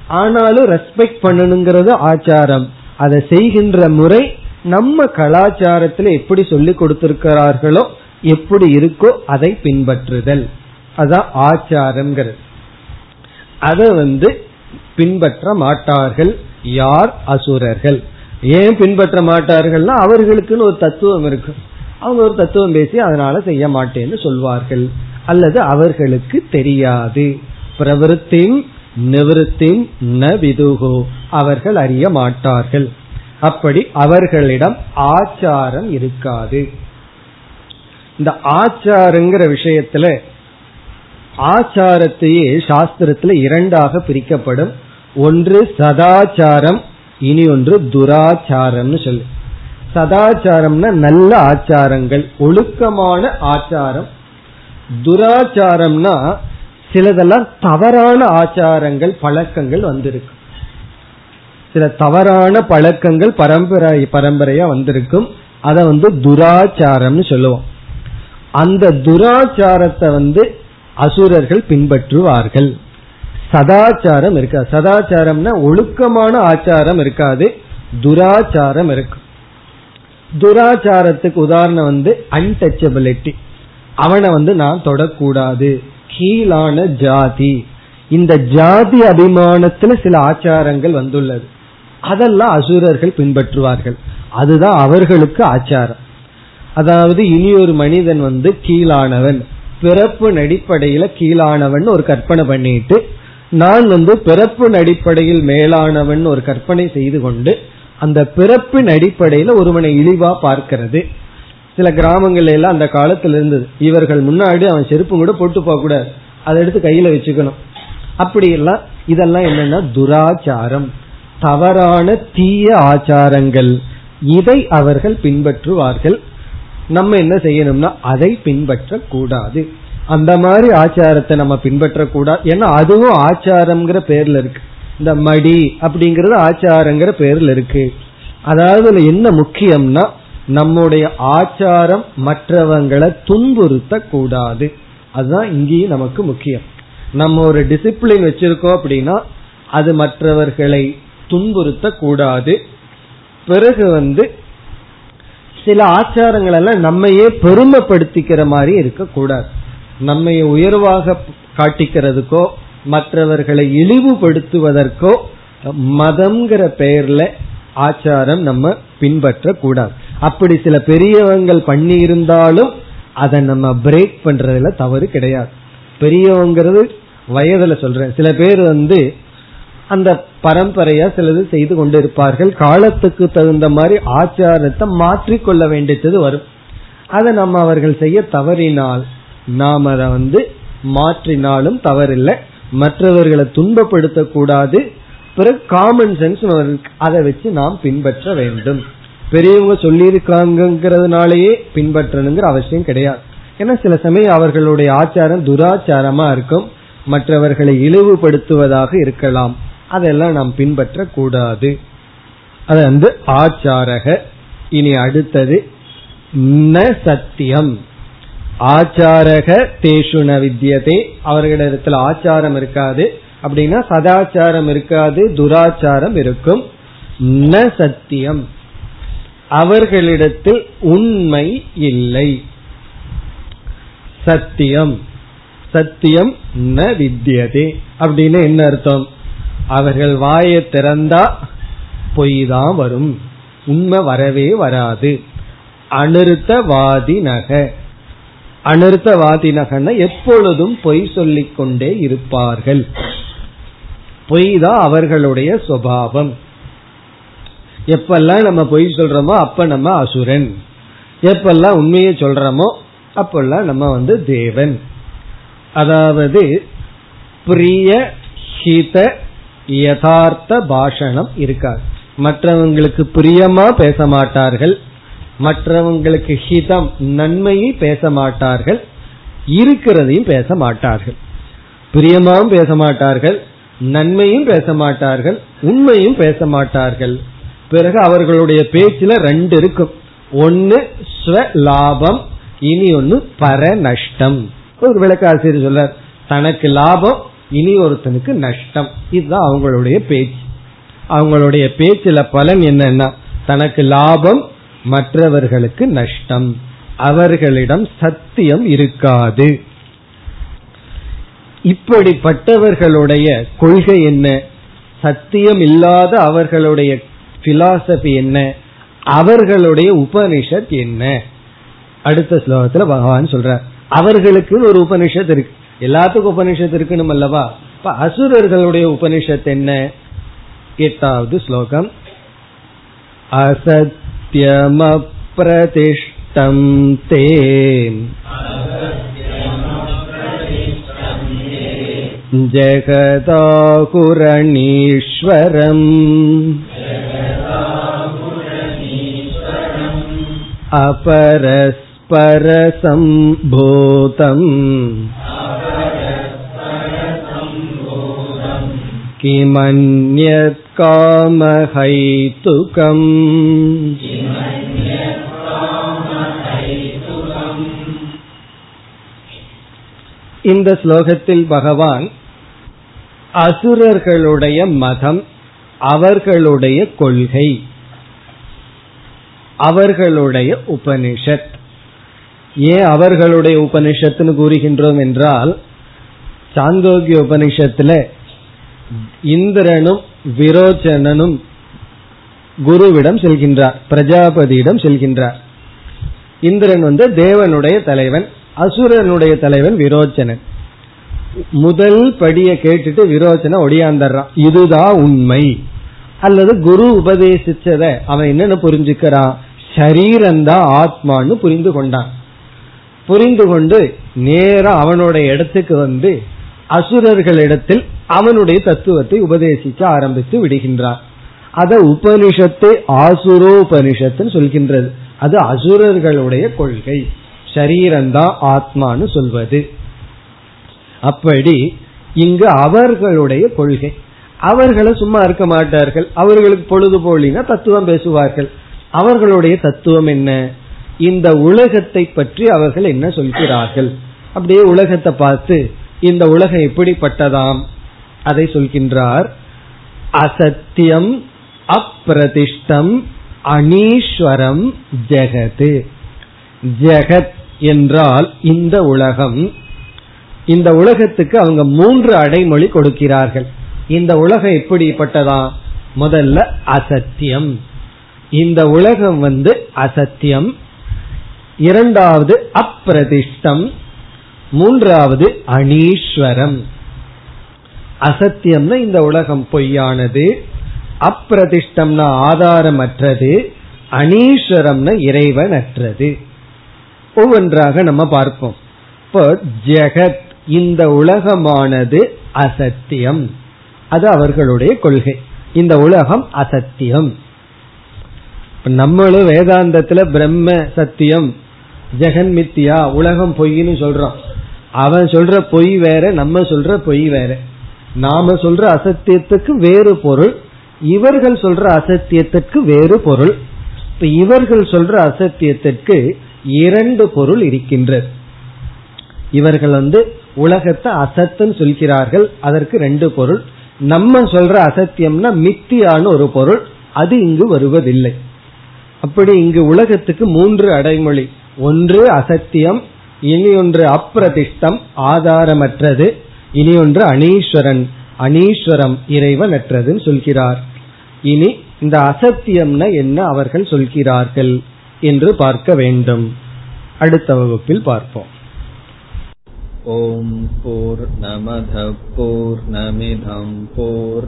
ஆனாலும் ரெஸ்பெக்ட் பண்ணணுங்கிறது ஆச்சாரம். அதை செய்கின்ற முறை நம்ம கலாச்சாரத்துல எப்படி சொல்லி கொடுத்திருக்கிறார்களோ எப்படி இருக்கோ அதை பின்பற்றுதல். அதான் ஆச்சாரம்ங்கிறது. அதை வந்து பின்பற்ற மாட்டார்கள் யார் அசுரர்கள். ஏன் பின்பற்ற மாட்டார்கள்னா அவர்களுக்குன்னு ஒரு தத்துவம் இருக்கு. அவங்க ஒரு தத்துவம் பேசி அதனால செய்ய மாட்டேன்னு சொல்வார்கள். அல்லது அவர்களுக்கு தெரியாது. பிரவருத்தின் நிவிருத்தி ந விதுகோ அவர்கள் அறிய மாட்டார்கள். அப்படி அவர்களிடம் ஆச்சாரம் இருக்காது. இந்த ஆச்சாரங்கிற விஷயத்துல ஆச்சாரத்தையே சாஸ்திரத்துல இரண்டாக பிரிக்கப்படும். ஒன்று சதாச்சாரம் இனி ஒன்று துராச்சாரம்னு சொல்லு. சதாச்சாரம்னா நல்ல ஆச்சாரங்கள் ஒழுக்கமான ஆச்சாரம். துராச்சாரம்னா சிலதெல்லாம் தவறான ஆச்சாரங்கள் பழக்கங்கள் வந்திருக்கு. சில தவறான பழக்கங்கள் பரம்பரை பரம்பரையா வந்திருக்கும். அத வந்து துராச்சாரம்னு சொல்லுவோம். அந்த துராச்சாரத்தை வந்து அசுரர்கள் பின்பற்றுவார்கள். சதாச்சாரம் இருக்காது சதாச்சாரம்னா ஒழுக்கமான ஆச்சாரம் இருக்காது துராச்சாரம் இருக்கும் துராச்சாரத்துக்கு உதாரணம் வந்து அன்டச்சபிலிட்டி அவனை வந்து நான் தொடக்கூடாது. கீழான ஜாதி. இந்த ஜாதி அபிமானத்துல சில ஆச்சாரங்கள் வந்துள்ளது. அதெல்லாம் அசுரர்கள் பின்பற்றுவார்கள். அதுதான் அவர்களுக்கு ஆச்சாரம். அதாவது இனி ஒரு மனிதன் வந்து கீழானவன். பிறப்பு அடிப்படையில கீழானவன் ஒரு கற்பனை பண்ணிட்டு நான் வந்து பிறப்பின் அடிப்படையில் மேலானவன் ஒரு கற்பனை செய்து கொண்டு அந்த பிறப்பின் அடிப்படையில ஒருவனை இழிவா பார்க்கிறது. சில கிராமங்கள்ல எல்லாம் அந்த காலத்துல இருந்தது. இவர்கள் முன்னாடி அவன் செருப்பு கூட போட்டு போக கூடாது. அதை எடுத்து கையில வச்சுக்கணும். அப்படி எல்லாம் இதெல்லாம் என்னன்னா துராச்சாரம். தவறான தீய ஆச்சாரங்கள். இதை அவர்கள் பின்பற்றுவார்கள். நம்ம என்ன செய்யணும்னா அதை பின்பற்ற கூடாது அந்த மாதிரி ஆச்சாரத்தை நம்ம பின்பற்ற கூடாது ஏன்னா அதுவும் ஆச்சாரம்ங்கிற பேர்ல இருக்கு. இந்த மடி அப்படிங்கறது ஆச்சாரங்கிற பேர்ல இருக்கு. அதாவது என்ன முக்கியம்னா நம்முடைய ஆச்சாரம் மற்றவங்களை துன்புறுத்த கூடாது அதுதான் இங்கேயும் நமக்கு முக்கியம். நம்ம ஒரு டிசிப்ளின் வச்சிருக்கோம் அப்படின்னா அது மற்றவர்களை துன்புறுத்த கூடாது பிறகு வந்து சில ஆச்சாரங்கள் எல்லாம் நம்மையே பெருமைப்படுத்திக்கிற மாதிரி இருக்கக்கூடாது. நம்மை உயர்வாக காட்டிக்கிறதுக்கோ மற்றவர்களை இழிவுபடுத்துவதற்கோ மதம்ங்கிற பெயர்ல ஆச்சாரம் நம்ம பின்பற்ற கூடாது அப்படி சில பெரியவங்கள் பண்ணி இருந்தாலும் அதை நம்ம பிரேக் பண்றதுல தவறு கிடையாது. பெரியவங்கிறது வயதுல சொல்றேன். சில பேர் வந்து அந்த பரம்பரையா சிலது செய்து கொண்டிருப்பார்கள். காலத்துக்கு தகுந்த மாதிரி ஆச்சாரத்தை மாற்றிக்கொள்ள வேண்டியது வரும். அதை நம்ம அவர்கள் செய்ய தவறினால் நாம் அதை வந்து மாற்றினாலும் தவறில்லை. மற்றவர்களை துன்பப்படுத்த கூடாது பிறகு காமன் சென்ஸ் அதை வச்சு நாம் பின்பற்ற வேண்டும். பெரியவங்க சொல்லியிருக்காங்கிறதுனாலயே பின்பற்றணுங்கிற அவசியம் கிடையாது. ஏன்னா சில சமயம் அவர்களுடைய ஆச்சாரம் துராச்சாரமா இருக்கும். மற்றவர்களை இழிவுபடுத்துவதாக இருக்கலாம். அதெல்லாம் நாம் பின்பற்ற கூடாது அது வந்து ஆச்சாரக. இனி அடுத்தது ந சத்தியம். ஆச்சாரக தேஷுன வித்தியதே அவர்களிடத்துல ஆச்சாரம் இருக்காது. அப்படின்னா சதாச்சாரம் இருக்காது துராச்சாரம் இருக்கும். ந சத்தியம். அவர்களிடத்தில் உண்மை இல்லை. சத்தியம். சத்தியம் ந வித்தியதே. அப்படின்னு என்ன அர்த்தம்? அவர்கள் வாயை திறந்தா பொய் தான் வரும். உண்மை வரவே வராது. அனிருத்தவாதி நக அனிருத்தவாதி நகன எப்பொழுதும் பொய் சொல்லிக் கொண்டே இருப்பார்கள். பொய் தான் அவர்களுடைய சுவாவம் எப்பெல்லாம் நம்ம பொய் சொல்றோமோ அப்ப நம்ம அசுரன். எப்பெல்லாம் உண்மையை சொல்றோமோ அப்பெல்லாம் நம்ம வந்து தேவன். அதாவது பிரிய ஹித யதார்த்த பாஷணம் இருக்காது. மற்றவங்களுக்கு பிரியமா பேச மாட்டார்கள். மற்றவங்களுக்கு ஹிதம் நன்மையை பேச மாட்டார்கள். இருக்கிறதையும் பேச மாட்டார்கள். பிரியமாவும் பேச மாட்டார்கள். நன்மையும் பேச மாட்டார்கள். உண்மையும் பேச மாட்டார்கள். பிறகு அவர்களுடைய பேச்சுல ரெண்டு இருக்கும் ஒன்னு ஸ்வ லாபம் இனி ஒன்னு பர நஷ்டம் ஒரு விளக்காசிரியர் சொல்ல தனக்கு லாபம் இனி ஒருத்தனுக்கு நஷ்டம். இதுதான் அவங்களுடைய பேச்சு. அவங்களுடைய பேச்சுல பலன் என்னன்னா தனக்கு லாபம் மற்றவர்களுக்கு நஷ்டம். அவர்களிடம் சத்தியம் இருக்காது. இப்படிப்பட்டவர்களுடைய கொள்கை என்ன? சத்தியம் இல்லாத அவர்களுடைய பிலாசபி என்ன? அவர்களுடைய உபனிஷத் என்ன? அடுத்த ஸ்லோகத்துல பகவான் சொல்றார். அவர்களுக்கு ஒரு உபனிஷத் இருக்கு. எல்லாத்துக்கும் உபனிஷத் இருக்கணும் அல்லவா? இப்ப அசுரர்களுடைய உபனிஷத் என்ன? எட்டாவது ஸ்லோகம். அசத்தியமப்பிரதிஷ்டம் தே ஜெகதாகுரணீஸ்வரம். अपरस्परसम्भूतम् किमन्यत् कामहैतुकम् இந்த ஸ்லோகத்தில் பகவான் அசுரர்களுடைய மதம் அவர்களுடைய கொள்கை அவர்களுடைய உபனிஷத். ஏன் அவர்களுடைய உபனிஷத்துன்னு கூறுகின்றோம் என்றால் சாந்தோக்கிய உபனிஷத்துல இந்திரனும் விரோச்சனனும் குருவிடம் செல்கின்றார் பிரஜாபதியிடம் செல்கின்றார். இந்திரன் வந்து தேவனுடைய தலைவன் அசுரனுடைய தலைவன் விரோச்சனன். முதல் படிய கேட்டுட்டு விரோச்சன ஒடியாந்துறான் இதுதான் உண்மை. அல்லது குரு உபதேசிச்சத அவன் என்னன்னு புரிஞ்சுக்கிறான். சரீரந்தான் ஆத்மான்னு புரிந்து கொண்டான். புரிந்து கொண்டு நேரம் அவனுடைய இடத்துக்கு வந்து அசுரர்களிடத்தில் அவனுடைய தத்துவத்தை உபதேசிக்க ஆரம்பித்து விடுகின்றான் அத உபனிஷத்தை ஆசுரோபனிஷத்துன்னு சொல்கின்றது. அது அசுரர்களுடைய கொள்கை. சரீரந்தான் ஆத்மான்னு சொல்வது. அப்படி இங்கு அவர்களுடைய கொள்கை. அவர்களை சும்மா இருக்க மாட்டார்கள். அவர்களுக்கு பொழுது போலினா தத்துவம் பேசுவார்கள். அவர்களுடைய தத்துவம் என்ன? இந்த உலகத்தை பற்றி அவர்கள் என்ன சொல்கிறார்கள்? அப்படியே உலகத்தை பார்த்து இந்த உலகம் எப்படிப்பட்டதாம்? அதை சொல்கின்றார் அசத்தியம் அப்பிரதிஷ்டம் அனீஸ்வரம் ஜெகது ஜெகத் என்றால் இந்த உலகம். இந்த உலகத்துக்கு அவங்க மூன்று அடைமொழி கொடுக்கிறார்கள். இந்த உலகம் எப்படிப்பட்டதா? முதல்ல அசத்தியம். இந்த உலகம் வந்து அசத்தியம். இரண்டாவது அப்பிரதிஷ்டம். மூன்றாவது அனீஸ்வரம். அசத்தியம்னா இந்த உலகம் பொய்யானது. அப்பிரதிஷ்டம்னா ஆதாரமற்றது. அனீஸ்வரம்னா இறைவனற்றது. ஒவ்வொன்றாக நம்ம பார்ப்போம். இப்போ ஜெகத் இந்த உலகமானது அசத்தியம். அது அவர்களுடைய கொள்கை. இந்த உலகம் அசத்தியம். நம்மளும் வேதாந்தத்துல பிரம்ம சத்தியம் ஜெகன் மித்தியா உலகம் பொய்ன்னு சொல்றோம். அவன் சொல்ற பொய் வேற நம்ம சொல்ற பொய் வேற. நாம சொல்ற அசத்தியத்துக்கு வேறு பொருள் இவர்கள் சொல்ற அசத்தியத்திற்கு வேறு பொருள். இப்ப இவர்கள் சொல்ற அசத்தியத்திற்கு இரண்டு பொருள் இருக்கின்றது. இவர்கள் வந்து உலகத்தை அசத்துன்னு சொல்கிறார்கள் அதற்கு ரெண்டு பொருள். நம்ம சொல்ற அசத்தியம்னா மித்தியான ஒரு பொருள் அது இங்கு வருவதில்லை. அப்படி இங்கு உலகத்துக்கு மூன்று அடைமொழி. ஒன்று அசத்தியம் இனி ஒன்று அப்பிரதிஷ்டம் ஆதாரமற்றது. இனி ஒன்று அனீஸ்வரன் அனீஸ்வரம் இறைவனற்றதுன்னு சொல்கிறார். இனி இந்த அசத்தியம்னா என்ன அவர்கள் சொல்கிறார்கள் என்று பார்க்க வேண்டும். அடுத்த வகுப்பில் பார்ப்போம். ஓம் போர் நமத போர் நமிதம் போர்